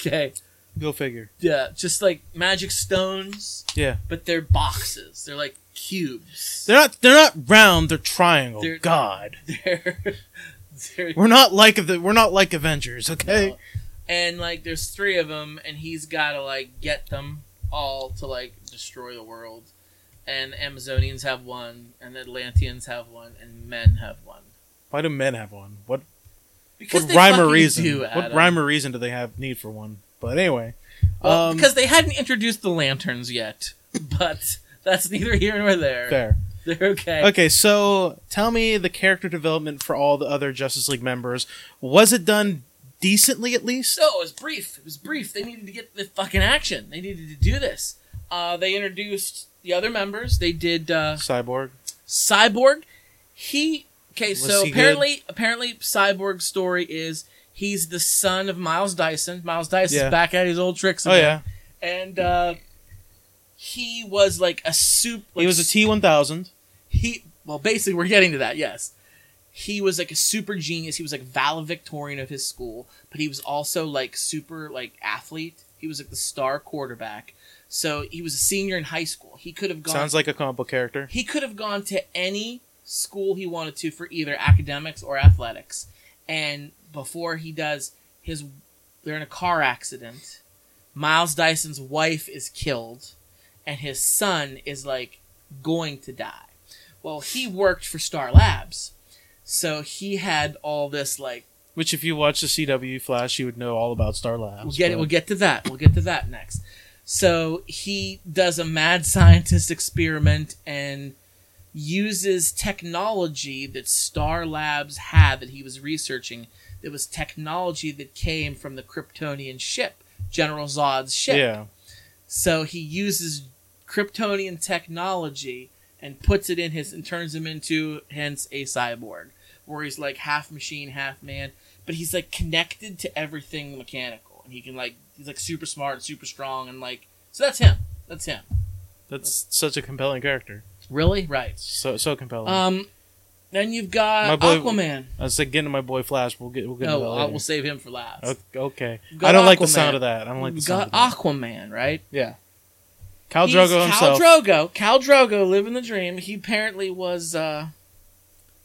Okay, Go figure. Yeah, just like magic stones, Yeah. but they're boxes. They're like cubes. They're not. They're not round. They're triangle. They're- God. They're, We're not like the. We're not like Avengers. Okay. No. and like there's three of them, and he's got to like get them all to like destroy the world. And Amazonians have one, and Atlanteans have one, and men have one. Why do men have one? What? Because What rhyme or reason? do, what rhyme or reason do they have need for one? But anyway. Well, um, because they hadn't introduced the lanterns yet, but that's neither here nor there. fair. They're okay. Okay, so tell me the character development for all the other Justice League members. Was it done decently at least? No, it was brief. It was brief. They needed to get the fucking action. They needed to do this. Uh, they introduced the other members. They did uh, Cyborg. Cyborg. He okay. Was so he apparently, apparently, Cyborg's story is he's the son of Miles Dyson. Miles Dyson's Yeah. back at his old tricks Oh yeah, and uh, he was like a soup. Like he was a T one thousand. He well basically we're getting to that yes. He was like a super genius. He was like valedictorian of his school but he was also like super like athlete. He was like the star quarterback. So he was a senior in high school. He could have gone Sounds like a comic book character. he could have gone to any school he wanted to for either academics or athletics. And before he does his they're in a car accident. Miles dyson's wife is killed and his son is like going to die well he worked for star labs so he had all this like Which, if you watch the CW Flash, you would know all about Star Labs. We'll get but- We'll get to that. We'll get to that next. So he does a mad scientist experiment and uses technology that Star Labs had that he was researching. That was technology that came from the Kryptonian ship, General Zod's ship. Yeah, So he uses Kryptonian technology and puts it in his and turns him into hence a cyborg, where he's like half machine, half man, but he's like connected to everything mechanical, and he can like he's like super smart, and super strong, and like so that's him. That's him. that's such a compelling character. Really, right? So so compelling. Um, then you've got My boy- Aquaman. I was like, getting to my boy Flash. We'll get we'll get. No, into that I later. will save him for last. O- Okay. We've I don't like the sound of that. I don't like the We've sound. got of that. Aquaman, right? Yeah. Khal He's Drogo himself. Khal Drogo. Khal Drogo living the dream. He apparently was uh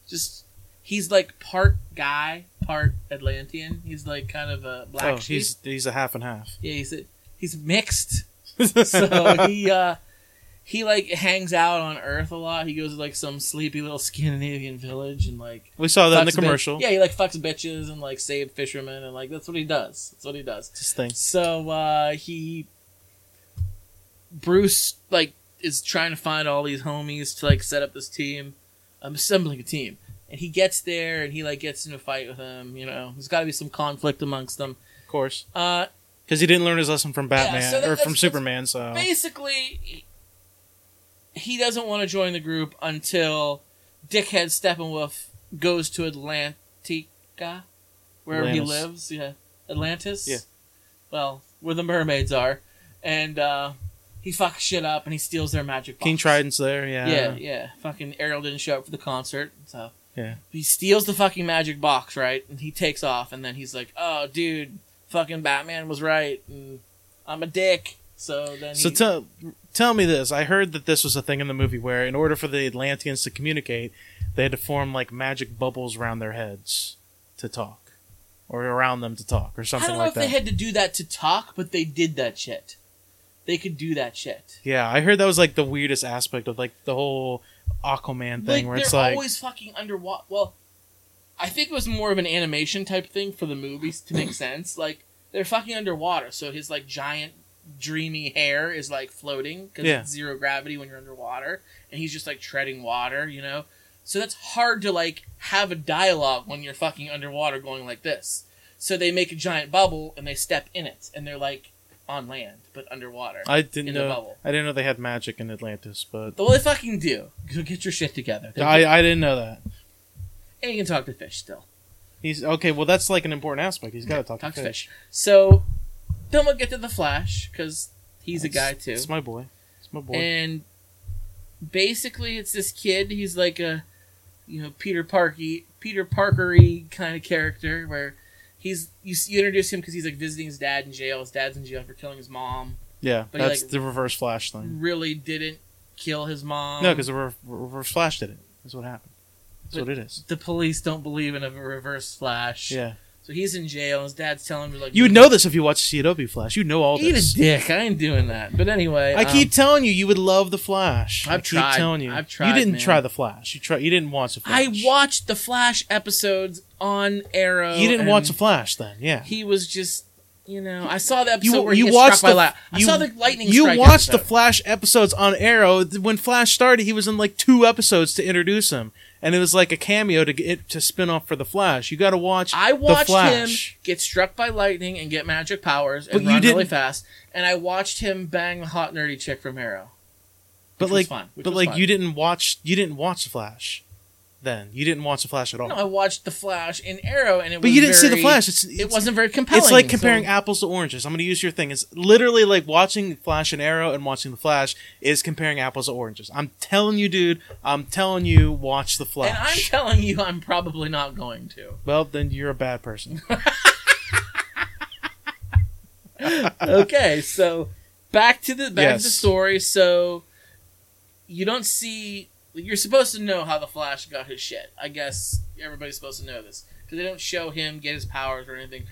just he's like part guy, part Atlantean. He's like kind of a black oh, sheep. he's he's a half and half. Yeah, he's a, he's mixed. So he uh he like hangs out on Earth a lot. He goes to like some sleepy little Scandinavian village and like we saw that in the bitch- commercial. Yeah, he like fucks bitches and like save fishermen and like that's what he does. That's what he does. This thing. So uh, he Bruce like is trying to find all these homies to like set up this team. I'm assembling a team, and he gets there and he like gets in a fight with them. You know, there's got to be some conflict amongst them. Of course. Uh, Because he didn't learn his lesson from Batman so that- or from Superman. So basically, he- doesn't want to join the group until Dickhead Steppenwolf goes to Atlantica, wherever he lives. Yeah, Atlantis. Yeah. Well, where the mermaids are, and uh, he fucks shit up and he steals their magic. Box. King Trident's there. Yeah. Yeah, yeah. Fucking Ariel didn't show up for the concert, so Yeah. he steals the fucking magic box, right? And he takes off, and then he's like, "Oh, dude, fucking Batman was right, and I'm a dick." So then, So he, tell tell me this. I heard that this was a thing in the movie where, in order for the Atlanteans to communicate, they had to form like magic bubbles around their heads to talk, or around them to talk, or I something don't know like if that. they had to do that to talk, but they did that shit. They could do that shit. Yeah, I heard that was like the weirdest aspect of like the whole Aquaman thing, like where it's like, always fucking underwater. Well, I think it was more of an animation type thing for the movies to make sense. Like they're fucking underwater, so his like giant dreamy hair is like floating because Yeah. it's zero gravity when you're underwater, and he's just like treading water, you know. So that's hard to like have a dialogue when you're fucking underwater going like this. So they make a giant bubble and they step in it, and they're like on land but underwater I didn't in the know. bubble. I didn't know they had magic in Atlantis, but Well, they fucking do. So get your shit together. They I. I didn't know that. and you can talk to fish still. He's okay. Well, that's like an important aspect. He's got to talk, Talk to to fish. fish. So then we'll get to the Flash because he's a guy too. It's my boy. It's my boy. And basically, it's this kid. He's like a you know Peter Parky, Peter Parkery kind of character where he's you, you introduce him because he's like visiting his dad in jail. His dad's in jail for killing his mom. Yeah, But he, that's like- the Reverse Flash thing. Really didn't kill his mom. no, because the Re- Reverse Flash did it. That's what happened. That's But- what it is. the police don't believe in a reverse flash. Yeah, So he's in jail. His dad's telling him like you would know this if you watched CW Flash. You know all Eat this. a dick. I ain't doing that. But anyway, I um, keep telling you, you would love the Flash. I I've keep tried. telling you. I've tried, You didn't man. try the Flash. You try. You didn't watch the Flash. I watched the Flash episodes on Arrow. You didn't watch the Flash then, yeah. He was just, you know, I saw the episode You where you he watched struck the by li- I you, saw the lightning. You watched the. Flash episodes on Arrow. When Flash started, he was in like two episodes to introduce him, and it was like a cameo to get to spin off for the Flash. You got to watch. I watched the him get struck by lightning and get magic powers and But you run really fast, and I watched him bang the hot nerdy chick from Arrow. but like, fun, but like, fun. you didn't watch. You didn't watch the Flash. Then you didn't watch the Flash at all. No, I watched the Flash in Arrow, and it but was you didn't see the Flash. It's, It wasn't very compelling. It's like so- comparing apples to oranges. I'm going to use your thing. It's literally like watching Flash and Arrow and watching the Flash is comparing apples to oranges. I'm telling you, dude. I'm telling you, watch the Flash. and I'm telling you, I'm probably not going to. well, then you're a bad person. okay, so back to the back to the story. So you don't see. You're supposed to know how the Flash got his shit. I guess everybody's supposed to know this because they don't show him get his powers or anything.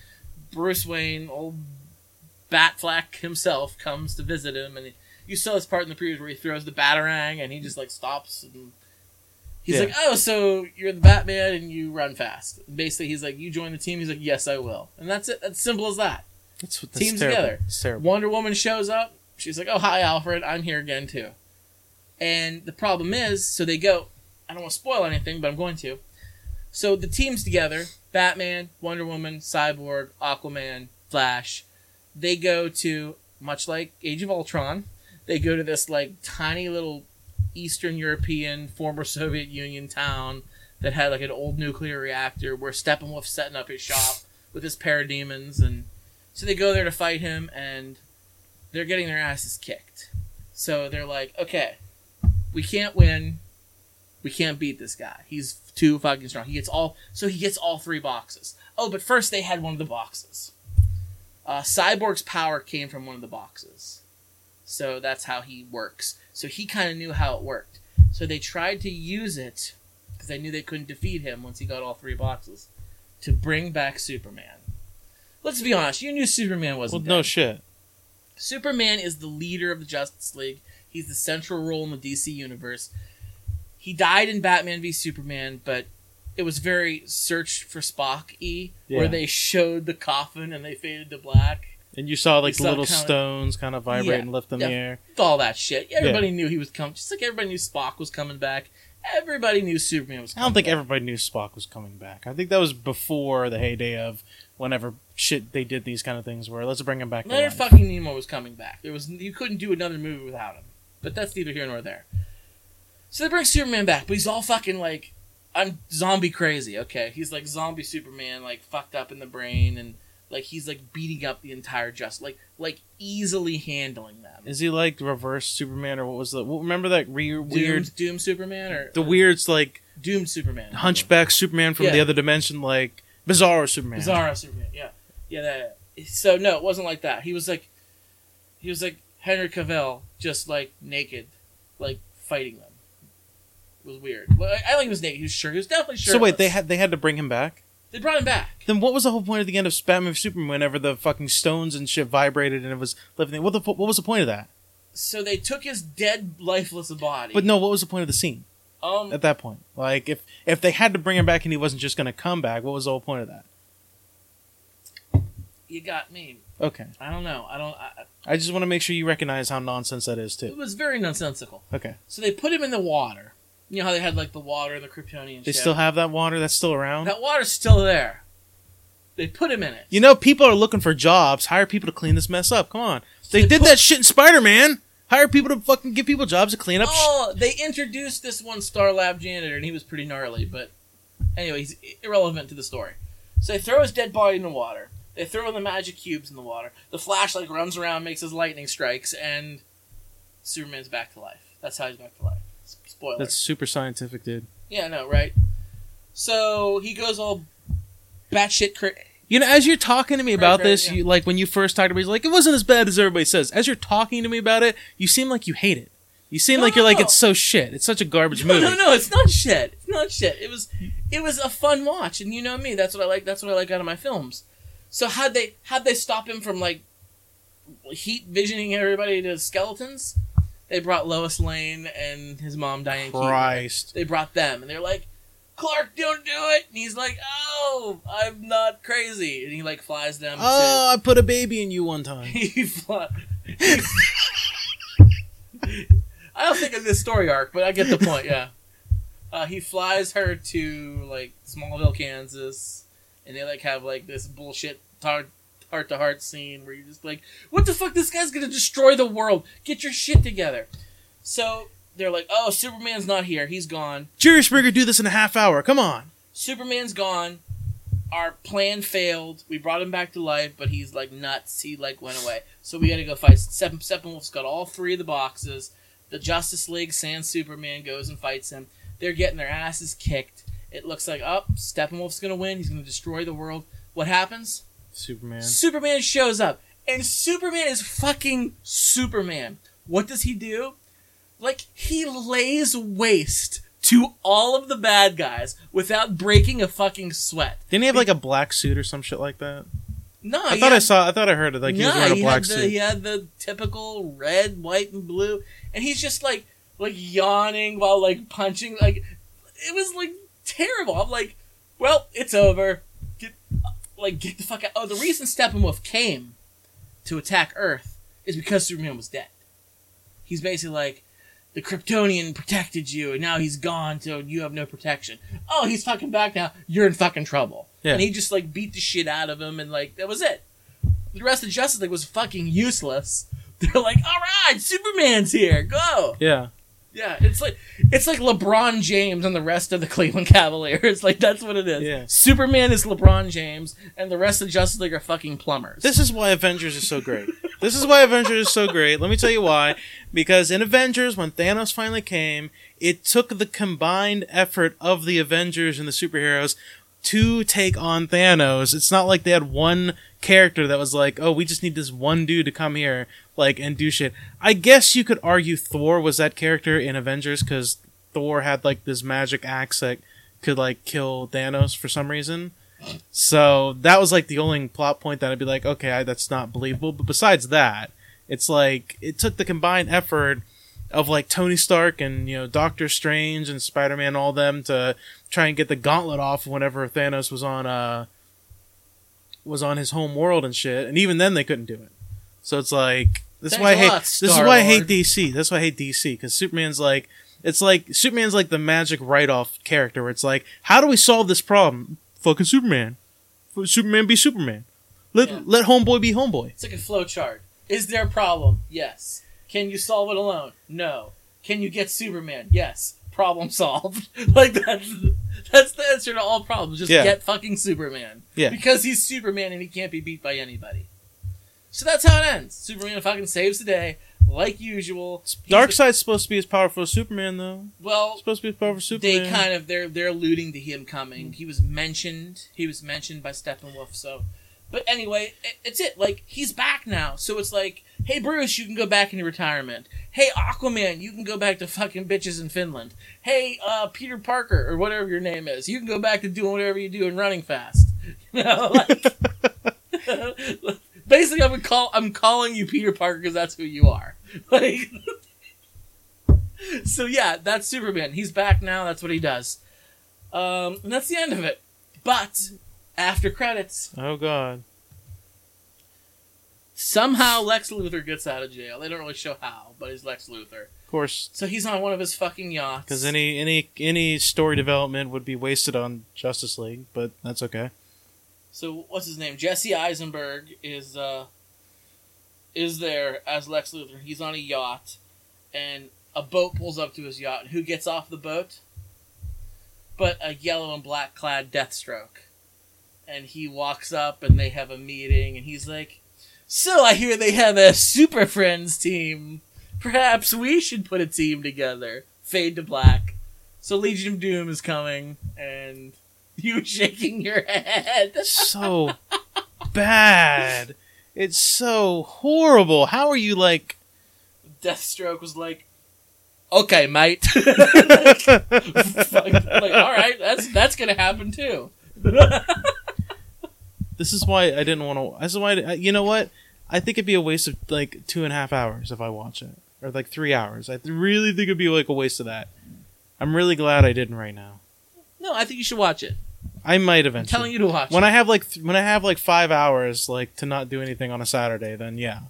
Bruce Wayne, old Batfleck himself, comes to visit him, and you saw this part in the previews where he throws the batarang and he just like stops and. He's Yeah. like, oh, so you're the Batman and you run fast. Basically, he's like, you join the team. He's like, yes, I will, and that's it. That's simple as that. That's, that's Teams terrible. together. Wonder Woman shows up. She's like, "Oh, hi, Alfred. I'm here again too." And the problem is, so they go. I don't want to spoil anything, but I'm going to. So the teams together: Batman, Wonder Woman, Cyborg, Aquaman, Flash. They go to much like Age of Ultron. They go to this like tiny little Eastern European former Soviet Union town that had like an old nuclear reactor where Steppenwolf's setting up his shop with his parademons and so they go there to fight him, and they're getting their asses kicked. So they're like, okay, we can't win. We can't beat this guy. He's too fucking strong. He gets all. So he gets all three boxes. Oh, but first they had one of the boxes. Uh, Cyborg's power came from one of the boxes. So that's how he works. So he kind of knew how it worked. So they tried to use it because they knew they couldn't defeat him once he got all three boxes to bring back Superman. Let's be honest, you knew Superman wasn't no dead. No shit. Superman is the leader of the Justice League. He's the central role in the DC universe. He died in Batman v Superman, but it was very search for Spock e, Yeah. where they showed the coffin and they faded to black. And you saw like You saw little kinda- stones kind of vibrate Yeah, and lift in yeah. the air. All that shit. Everybody knew he was coming. Just like everybody knew Spock was coming back. Everybody knew Superman was I don't think back. everybody knew Spock was coming back. I think that was before the heyday of whenever shit they did these kind of things where let's bring him back. Leonard fucking Nimoy was coming back. There was you couldn't do another movie without him. But that's neither here nor there. So they bring Superman back, but he's all fucking like I'm zombie crazy. Okay, he's like zombie Superman, like fucked up in the brain, and like he's like beating up the entire just like like easily handling them. Is he like reverse Superman or what was the? well, Remember that re- weird, Doom Superman or the weird's like Doom Superman, Hunchback Superman from Yeah. the other dimension, like Bizarro Superman. Bizarro Superman. Yeah, yeah. That. So no, it wasn't like that. He was like, he was like Henry Cavill, just like naked, like fighting them. It was weird. Well, I I don't think he was naked. He was sure. He was definitely sure. So wait, they had they had to bring him back. they brought him back. Then what was the whole point of the end of Batman v Superman? Whenever the fucking stones and shit vibrated and it was living, what the what was the point of that? So they took his dead, lifeless body. But no, what was the point of the scene um, at that point? Like if if they had to bring him back and he wasn't just going to come back, what was the whole point of that? You got me. Okay, I don't know. I don't. I, I just want to make sure you recognize how nonsense that is too. it was very nonsensical. Okay, So they put him in the water. You know how they had like the water and the Kryptonian. they shit? still have that water that's still around. that water's still there. They put him in it. You know, people are looking for jobs. Hire people to clean this mess up. Come on, they They did put- that shit in Spider Man. Hire people to fucking give people jobs to clean up. sh- Oh, they introduced this one Star Lab janitor, and he was pretty gnarly. But anyway, he's irrelevant to the story. So they throw his dead body in the water. They throw the magic cubes in the water. The Flash like runs around, makes his lightning strikes, and Superman's back to life. That's how he's back to life. Spoiler. That's super scientific, dude. Yeah, no, right? So he goes all batshit crazy. You know, as you're talking to me about right, this, yeah. you like when you first talked to me, you're like it wasn't as bad as everybody says. As you're talking to me about it, you seem like you hate it. You seem No, like you're like it's so shit. It's such a garbage No, movie. no, no, it's not shit. It's not shit. It was, it was a fun watch, and you know me. That's what I like. That's what I like out of my films. So how'd they, how'd they stop him from like heat visioning everybody to skeletons? They brought Lois Lane and his mom Diane. Keaton. Christ. They brought them, and they're like, Clark, don't do it. And he's like, Oh, I'm not crazy, and he like flies them. Oh, I put a baby in you one time. he fly. I don't think of this story arc, but I get the point. Yeah, uh, he flies her to like Smallville, Kansas, and they like have like this bullshit heart to heart scene where you're just like, "What the fuck? This guy's gonna destroy the world. Get your shit together." So they're like, "Oh, Superman's not here. He's gone. Jerry Springer do this in a half hour. Come on. Superman's gone. Our plan failed. We brought him back to life, but he's like nuts. He like went away. So we got to go fight. Seven Steppenwolf's got all three of the boxes. The Justice League sans Superman goes and fights him. They're getting their asses kicked. It looks like up. Oh, Steppenwolf's gonna win. He's gonna destroy the world. What happens? Superman. Superman shows up, and Superman is fucking Superman. What does he do? Like he lays waste to all of the bad guys without breaking a fucking sweat. Didn't he have like a black suit or some shit like that? No, I thought I saw. I thought I heard it. Like he was wearing a black had the, suit. He had the typical red, white, and blue, and he's just like like yawning while like punching. Like it was like terrible. I'm like, well, it's over. Get like get the fuck out. Oh, the reason Steppenwolf came to attack Earth is because Superman was dead. He's basically like. The Kryptonian protected you, and now he's gone, so you have no protection. Oh, he's fucking back now. You're in fucking trouble. Yeah. And he just like beat the shit out of him, and like that was it. The rest of Justice League was fucking useless. They're like, all right, Superman's here, go. yeah. Yeah, it's like it's like LeBron James and the rest of the Cleveland Cavaliers. Like that's what it is. Yeah. Superman is LeBron James, and the rest of Justice League are fucking plumbers. This is why Avengers is so great. this is why Avengers is so great. Let me tell you why. Because in Avengers, when Thanos finally came, it took the combined effort of the Avengers and the superheroes to take on Thanos. It's not like they had one character that was like, oh, we just need this one dude to come here, like, and do shit. I guess you could argue Thor was that character in Avengers because Thor had, like, this magic axe that could, like, kill Thanos for some reason. So that was like the only plot point that I'd be like, okay, I, that's not believable. But besides that, it's like it took the combined effort of like Tony Stark and you know Doctor Strange and Spider Man, all them to try and get the gauntlet off whenever Thanos was on uh was on his home world and shit. And even then, they couldn't do it. So it's like this is why I hate lot, this is why I hate DC. That's why I hate DC because Superman's like it's like Superman's like the magic write off character where it's like how do we solve this problem? Fucking Superman. Superman be Superman. Let Yeah. let homeboy be homeboy. It's like a flowchart. Is there a problem? Yes. Can you solve it alone? No. Can you get Superman? Yes. Problem solved. like that's that's the answer to all problems. Just Yeah. get fucking Superman. Yeah. Because he's Superman and he can't be beat by anybody. So that's how it ends. Superman fucking saves the day, like usual. Darkseid's supposed to be as powerful as Superman though. well, supposed to be as powerful as Superman. they kind of they're they're alluding to him coming. He was mentioned. He was mentioned by Steppenwolf. So, but anyway, it, it's it. Like he's back now. So it's like, hey Bruce, you can go back into retirement. Hey Aquaman, you can go back to fucking bitches in Finland. Hey uh, Peter Parker or whatever your name is, you can go back to doing whatever you do and running fast. You know, like. Basically, I'm call I'm calling you Peter Parker because that's who you are. Like, so yeah, that's Superman. He's back now. That's what he does. Um, and that's the end of it. But after credits, oh god. somehow Lex Luthor gets out of jail. They don't really show how, but he's Lex Luthor. Of course, So he's on one of his fucking yachts. because any any any story development would be wasted on Justice League, but that's okay. So what's his name? Jesse Eisenberg is uh is there as Lex Luthor. He's on a yacht and a boat pulls up to his yacht. And who gets off the boat? But a yellow and black clad Deathstroke. And he walks up and they have a meeting and he's like, "So I hear they have a Super Friends team. Perhaps we should put a team together." Fade to black. So Legion of Doom is coming and you shaking your head. That's so bad. It's so horrible. How are you like? Deathstroke was like, "Okay, mate." like, like, all right, that's that's gonna happen too. This is why I didn't want to. This is why I, you know what? I think it'd be a waste of like two and a half hours if I watch it, or like three hours. I really think it'd be like a waste of that. I'm really glad I didn't right now. No, I think you should watch it. I might I'm telling you to watch when it. I have like th- when I have like five hours like to not do anything on a Saturday, then yeah.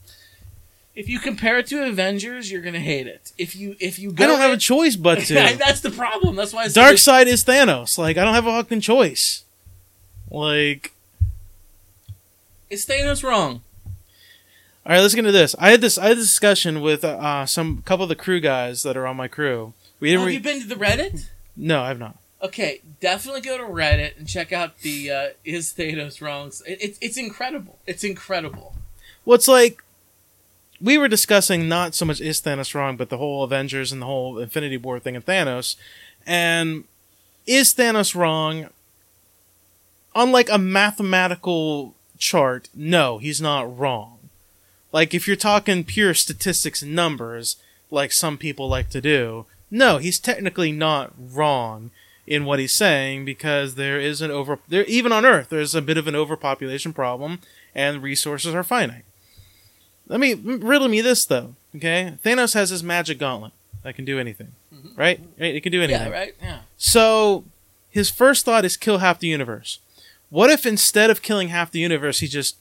if you compare it to Avengers, you're gonna hate it. If you if you go, I don't have a choice but to. that's the problem. That's why I said Dark it- side is Thanos. Like I don't have a fucking choice. Like Is Thanos wrong? all right, let's get into this. I had this I had this discussion with uh, some couple of the crew guys that are on my crew. We didn't. Have Re- you been to the Reddit? no, I've not. Okay, definitely go to Reddit and check out the uh, "Is Thanos Wrong?" It, it, it's incredible. It's incredible. Well, it's like we were discussing not so much is Thanos wrong, but the whole Avengers and the whole Infinity War thing and Thanos. And is Thanos wrong? On like a mathematical chart, no, he's not wrong. Like if you're talking pure statistics and numbers, like some people like to do, no, he's technically not wrong in what he's saying because there is an over there even on Earth there's a bit of an overpopulation problem and resources are finite. Let me riddle me this though, okay? Thanos has his magic gauntlet that can do anything, mm-hmm. right? Right? It can do anything. Yeah, right. Yeah. So his first thought is kill half the universe. What if instead of killing half the universe, he just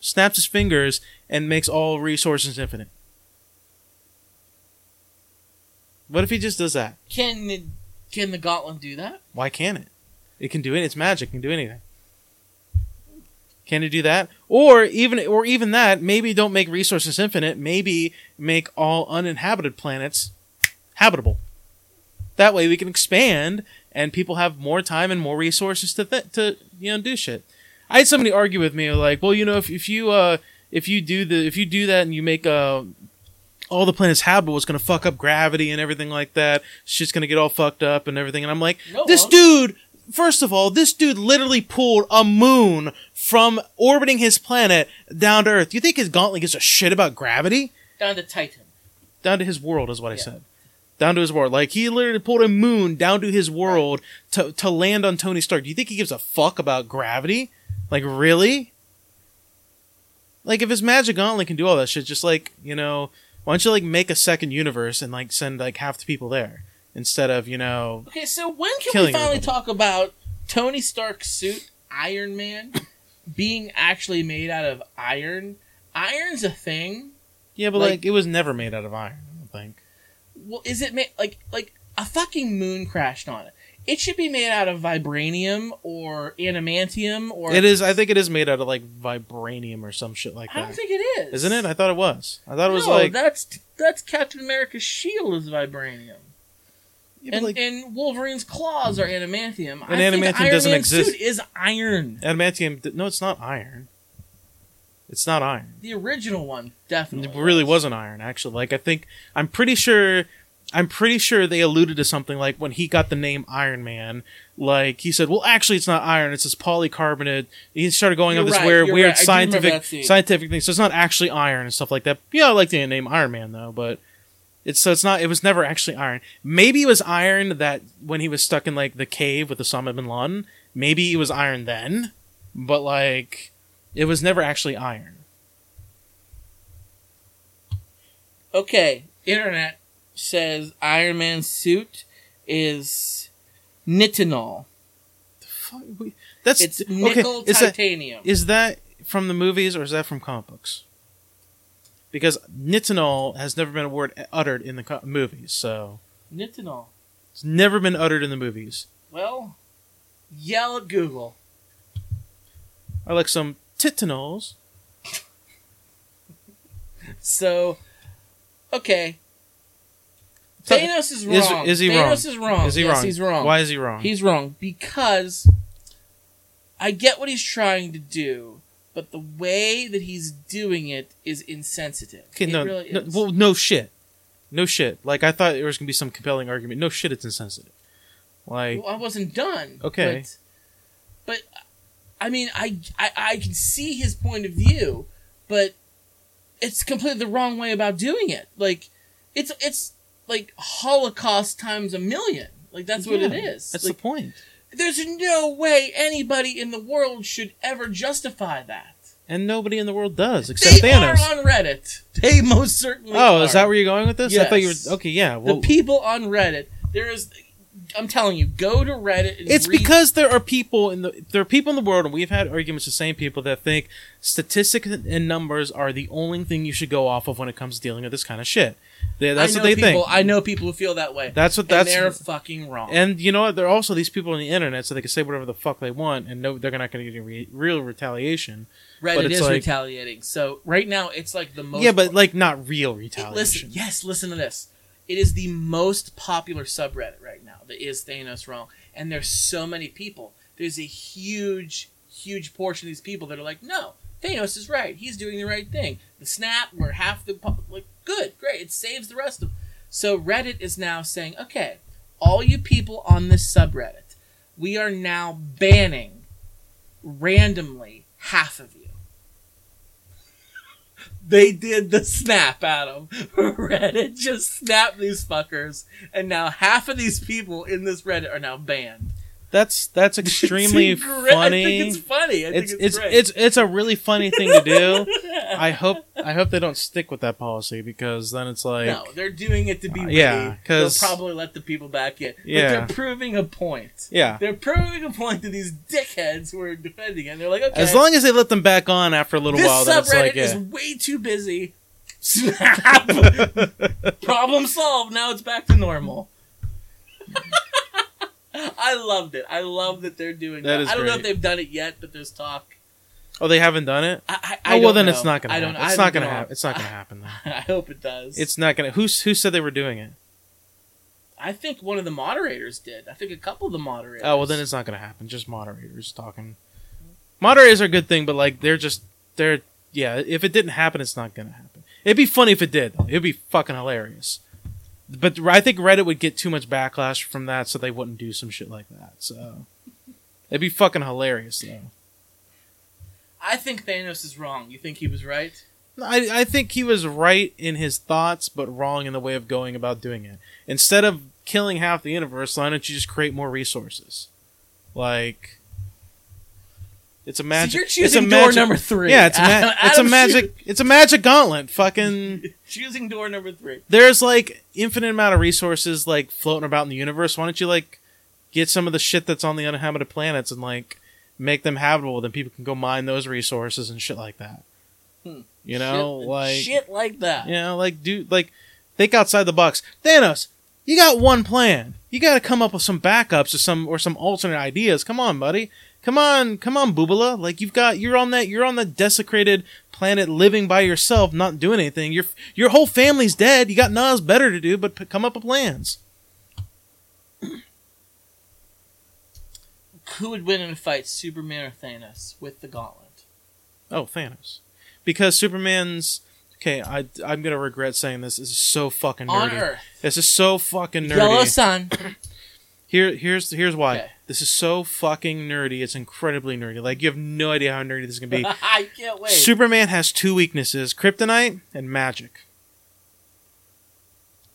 snaps his fingers and makes all resources infinite? What if he just does that? Can it, can the Gauntlet do that? Why can't it? It can do it. It's magic. It can do anything. Can it do that? Or even, or even that? Maybe don't make resources infinite. Maybe make all uninhabited planets habitable. That way we can expand and people have more time and more resources to th- to you know do shit. I had somebody argue with me like, well, you know, if if you uh if you do the if you do that and you make uh all the planets habitable, it's gonna fuck up gravity and everything like that. Shit's gonna get all fucked up and everything. And I'm like, No, this won't. dude. First of all, this dude literally pulled a moon from orbiting his planet down to Earth. Do you think his gauntlet gives a shit about gravity? Down to Titan. down to his world is what I said. Down to his world. Like he literally pulled a moon down to his world to to land on Tony Stark. Do you think he gives a fuck about gravity? Like really? Like if his magic gauntlet can do all that shit, just like, you know, why don't you like make a second universe and like send like half the people there instead of, you know Okay, so when can we finally everybody. talk about Tony Stark's suit, Iron Man, being actually made out of iron? Iron's a thing. Yeah, but Like- like, it was never made out of iron, I don't think. Well, is it made like like a fucking moon crashed on it? It should be made out of vibranium or adamantium or It is I think it is made out of like vibranium or some shit like that. I don't think it is. Isn't it? I thought it was. I thought it was no, like that's that's Captain America's shield is vibranium. Yeah, but, and, like- and Wolverine's claws are adamantium. And I think adamantium Iron doesn't Man's exist. Suit is iron. Adamantium. No, it's not iron. It's not iron. The original one definitely It really was. wasn't iron, actually. Like I think I'm pretty sure. I'm pretty sure they alluded to something like when he got the name Iron Man. Like he said, "Well, actually, it's not iron; it's this polycarbonate." He started going You're on this right, weird, weird right. I do remember scientific, scientific thing. So it's not actually iron and stuff like that. Yeah, I like the name Iron Man though, but it's so it's not. It was never actually iron. Maybe it was iron that when he was stuck in like the cave with Osama bin Laden. Maybe it was iron then, but like it was never actually iron. Okay, internet says Iron Man's suit is nitinol. The Fuck, we- That's It's nickel Is that, titanium. is that from the movies or is that from comic books? Because nitinol has never been a word uttered in the co- movies, so nitinol. it's never been uttered in the movies. Well, yell at Google. I like some titanols. So, okay. Thanos is Is, wrong. is he Thanos wrong? is wrong. Is he Yes, wrong? He's wrong. Why is he wrong? He's wrong because I get what he's trying to do, but the way that he's doing it is insensitive. okay, it no, really no, well, no shit, no shit. Like I thought there was gonna be some compelling argument. No shit, it's insensitive. Like Well, I wasn't done. Okay. But, but I mean, I, I I can see his point of view, but it's completely the wrong way about doing it. Like, it's it's like Holocaust times a million. Like that's what it Yeah, is. That's Like, the point. there's no way anybody in the world should ever justify that. And nobody in the world does except they Thanos. are on Reddit. They most certainly. oh, are. is that where you're going with this? I thought you were okay. Yeah. Well, the people on Reddit? There is. I'm telling you, go to Reddit. And it's read- because there are people in the there are people in the world, and we've had arguments with the same people that think statistics and numbers are the only thing you should go off of when it comes to dealing with this kind of shit. They, that's what they people, think. I know people who feel that way. That's what and that's they're fucking wrong. And you know what? There are also these people on the internet, so they can say whatever the fuck they want, and no, they're not going to get any re- real retaliation. but Reddit it's is like- retaliating. So right now, it's like the most. yeah, but like not real retaliation. listen, yes, listen to this. It is the most popular subreddit right now. That is Thanos wrong, and there's so many people. There's a huge, huge portion of these people that are like, no, Thanos is right. He's doing the right thing. The snap, where half the pub- like, good, great. It saves the rest of. So Reddit is now saying, okay, all you people on this subreddit, we are now banning randomly half of you. They did the snap, Adam. Reddit just snapped these fuckers, and now half of these people in this Reddit are now banned. That's that's extremely It's funny. I think it's funny. I it's think it's it's great. it's it's a really funny thing to do. I hope I hope they don't stick with that policy because then it's like no, they're doing it to be Uh, yeah, 'cause- they'll probably let the people back in. But Yeah. they're proving a point. yeah. They're proving a point to these dickheads who are defending it. And they're like, okay, As long as they let them back on after a little this while, subreddit like is yeah. way too busy. Snap. Problem solved. Now it's back to normal. I loved it. I love that they're doing that. I don't know if they've done it yet, but there's talk. oh, they haven't done it. I, I, Oh I well, don't then know. it's not gonna. I don't. Happen. It's not gonna happen. It's not gonna happen. Though. I hope it does. It's not gonna. Who who said they were doing it? I think one of the moderators did. I think a couple of the moderators. Oh well, then it's not gonna happen. Just moderators talking. Moderators are a good thing, but like they're just they're yeah. If it didn't happen, it's not gonna happen. It'd be funny if it did. Though. It'd be fucking hilarious. But I think Reddit would get too much backlash from that, so they wouldn't do some shit like that. So it'd be fucking hilarious though. I think Thanos is wrong. You think he was right? I, I think he was right in his thoughts, but wrong in the way of going about doing it. Instead of killing half the universe, why don't you just create more resources? Like, it's a magic. so you're it's choosing door magic, number three. Yeah, it's a, ma- it's a magic. It's a magic gauntlet. Fucking. choosing door number three. There's like infinite amount of resources like floating about in the universe. Why don't you like get some of the shit that's on the uninhabited planets and like make them habitable? Then people can go mine those resources and shit like that. Hmm. You know, shit, like shit like that. you know, like do like think outside the box. Thanos, you got one plan. You got to come up with some backups or some or some alternate ideas. Come on, buddy. Come on, come on, Boobala. Like you've got you're on that you're on the desecrated planet living by yourself, not doing anything. Your your whole family's dead. You got nothing better to do but p- come up with plans. Who would win in a fight, Superman or Thanos, with the gauntlet? Oh, Thanos. Because Superman's okay, I I'm gonna regret saying this. This is so fucking nerdy. On Earth, This is so fucking nerdy. yellow sun. Here, here's here's why. Okay. This is so fucking nerdy. It's incredibly nerdy. Like you have no idea how nerdy this can be. I can't wait. Superman has two weaknesses: kryptonite and magic.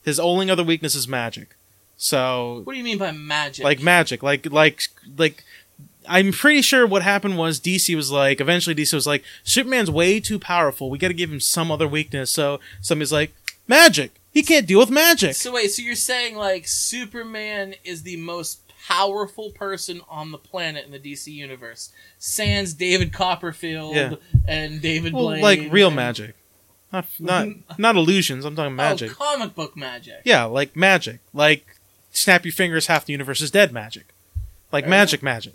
His only other weakness is magic. So, what do you mean by magic? like magic, like like like. I'm pretty sure what happened was DC was like. Eventually, DC was like, Superman's way too powerful. We got to give him some other weakness. So somebody's like, magic. He can't deal with magic. So wait, so you're saying like Superman is the most powerful person on the planet in the DC universe, sans David Copperfield Yeah. and David well, Blaine, like real and- magic, not not not illusions. I'm talking oh, magic. Oh, comic book magic. Yeah, like magic. Like snap your fingers, half the universe is dead magic. Like Fair magic, magic.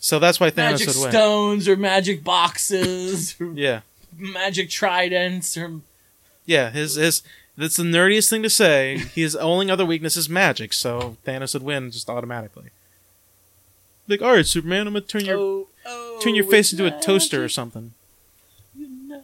So that's why Thanos magic would win. stones or magic boxes or Yeah, magic tridents or yeah. His his that's the nerdiest thing to say. His only other weakness is magic, so Thanos would win just automatically. Like, all right, Superman, I'm gonna turn your oh, oh, turn your face into a toaster or something. you know.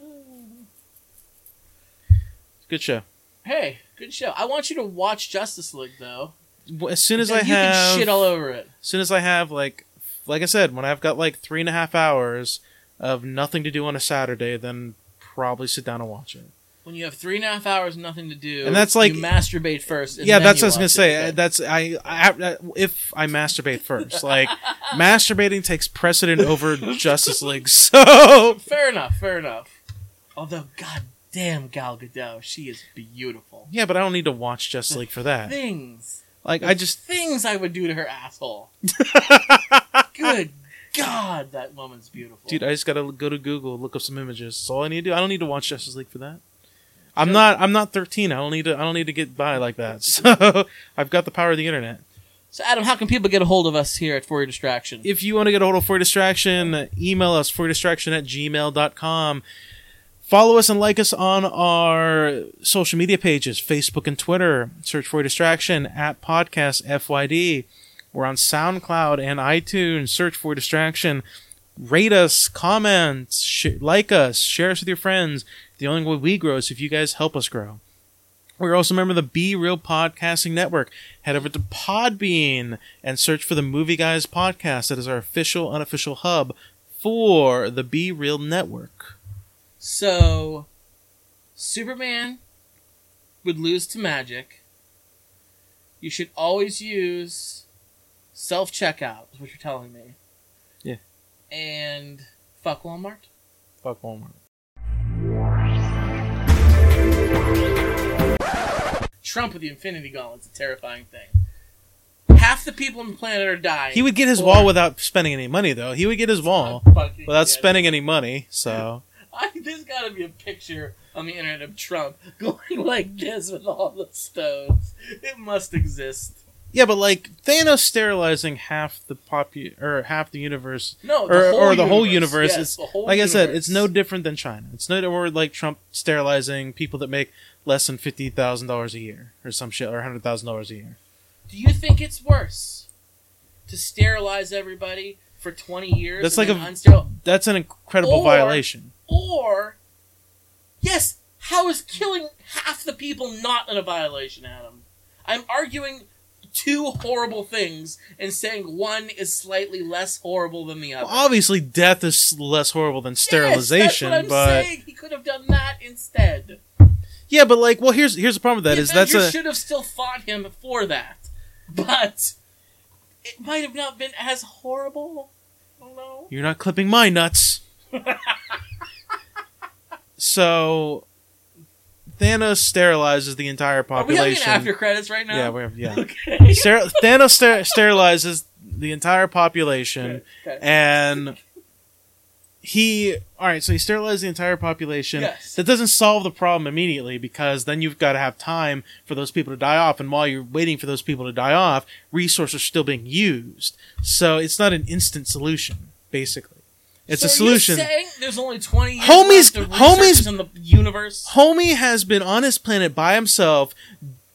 Good show. Hey, good show. I want you to watch Justice League though. Well, As soon as I you have, can shit all over it. as soon as I have like like I said, when I've got like three and a half hours of nothing to do on a Saturday, then probably sit down and watch it. When you have three and a half hours, nothing to do, And that's like- you masturbate first. yeah, that's what I was gonna it. say. That's I, I if I masturbate first, like masturbating takes precedent over Justice League. So Fair enough. Fair enough. Although, god damn, Gal Gadot, she is beautiful. yeah, but I don't need to watch Justice League for that. Things, Like I just things I would do to her asshole. Good God, that woman's beautiful. Dude, I just gotta go to Google, look up some images. That's all I need to do. I don't need to watch Justice League for that. I'm not. I'm not 13. I don't need to. I don't need to get by like that. So I've got the power of the internet. so, Adam, how can people get a hold of us here at For Your Distraction? If you want to get a hold of For Your Distraction, email us for distraction at gmail.com. Follow us and like us on our social media pages, Facebook and Twitter. Search for Distraction at Podcast FYD. We're on SoundCloud and iTunes. Search for Distraction. Rate us, comment, sh- like us, share us with your friends. The only way we grow is if you guys help us grow. We're also a member of the Be Real Podcasting Network. Head over to Podbean and search for the Movie Guys podcast. That is our official, unofficial hub for the Be Real Network. So, Superman would lose to magic. You should always use self checkout, is what you're telling me. And fuck Walmart. Fuck Walmart. Trump with the Infinity Gauntlet's a terrifying thing. Half the people on the planet are dying. He would get his Or- wall without spending any money, though. He would get his wall Fucking without spending any money. So I, there's got to be a picture on the internet of Trump going like this with all the stones. It must exist. Yeah, but like Thanos sterilizing half the popu- or half the universe No, or, or the whole universe Yes, is the whole like I said, it's no different than China. It's no or like Trump sterilizing people that make less than fifty thousand dollars a year or some shit or hundred thousand dollars a year. Do you think it's worse to sterilize everybody for 20 years? That's like a- unsteril- That's an incredible Or- violation. or yes, how is killing half the people not in a violation, Adam? I'm arguing two horrible things and saying one is slightly less horrible than the other. Well, obviously, death is less horrible than sterilization, yes, that's but saying. He could have done that instead. yeah, but like, well, here's here's the problem with that the is that's Avengers a should have still fought him for that, but it might have not been as horrible. I don't know. You're not clipping my nuts. so Thanos sterilizes the entire population. Are we having after credits right now? yeah, we have, yeah. Okay. Ster- Thanos ster- sterilizes the entire population, Okay. and he. All right, so he sterilizes the entire population. Yes. That doesn't solve the problem immediately because then you've got to have time for those people to die off, and while you're waiting for those people to die off, resources are still being used. So it's not an instant solution, basically. It's So a solution. saying there's only 20 years Homies- homies- in the universe. Homie has been on his planet by himself.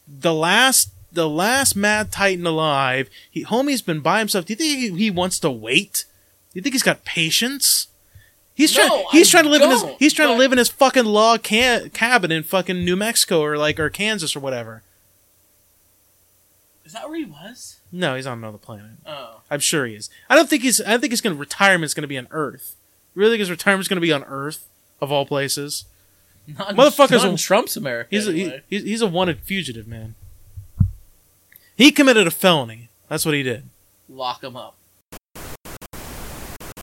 The last, the last Mad Titan alive. He, homie's been by himself. Do you think he, he wants to wait? Do you think he's got patience? He's No, trying. He's I trying to live in his. He's trying but- to live in his fucking log ca- cabin in fucking New Mexico or like or Kansas or whatever. Is that where he was? No, he's on another planet. Oh. I'm sure he is. I don't think he's. I don't think his gonna retirement's gonna be on Earth. You really think his retirement's gonna be on Earth of all places? Not, Motherfuckers not in will- Trump's America. He's a, anyway. he, he's, he's a wanted fugitive, man. He committed a felony. That's what he did. Lock him up.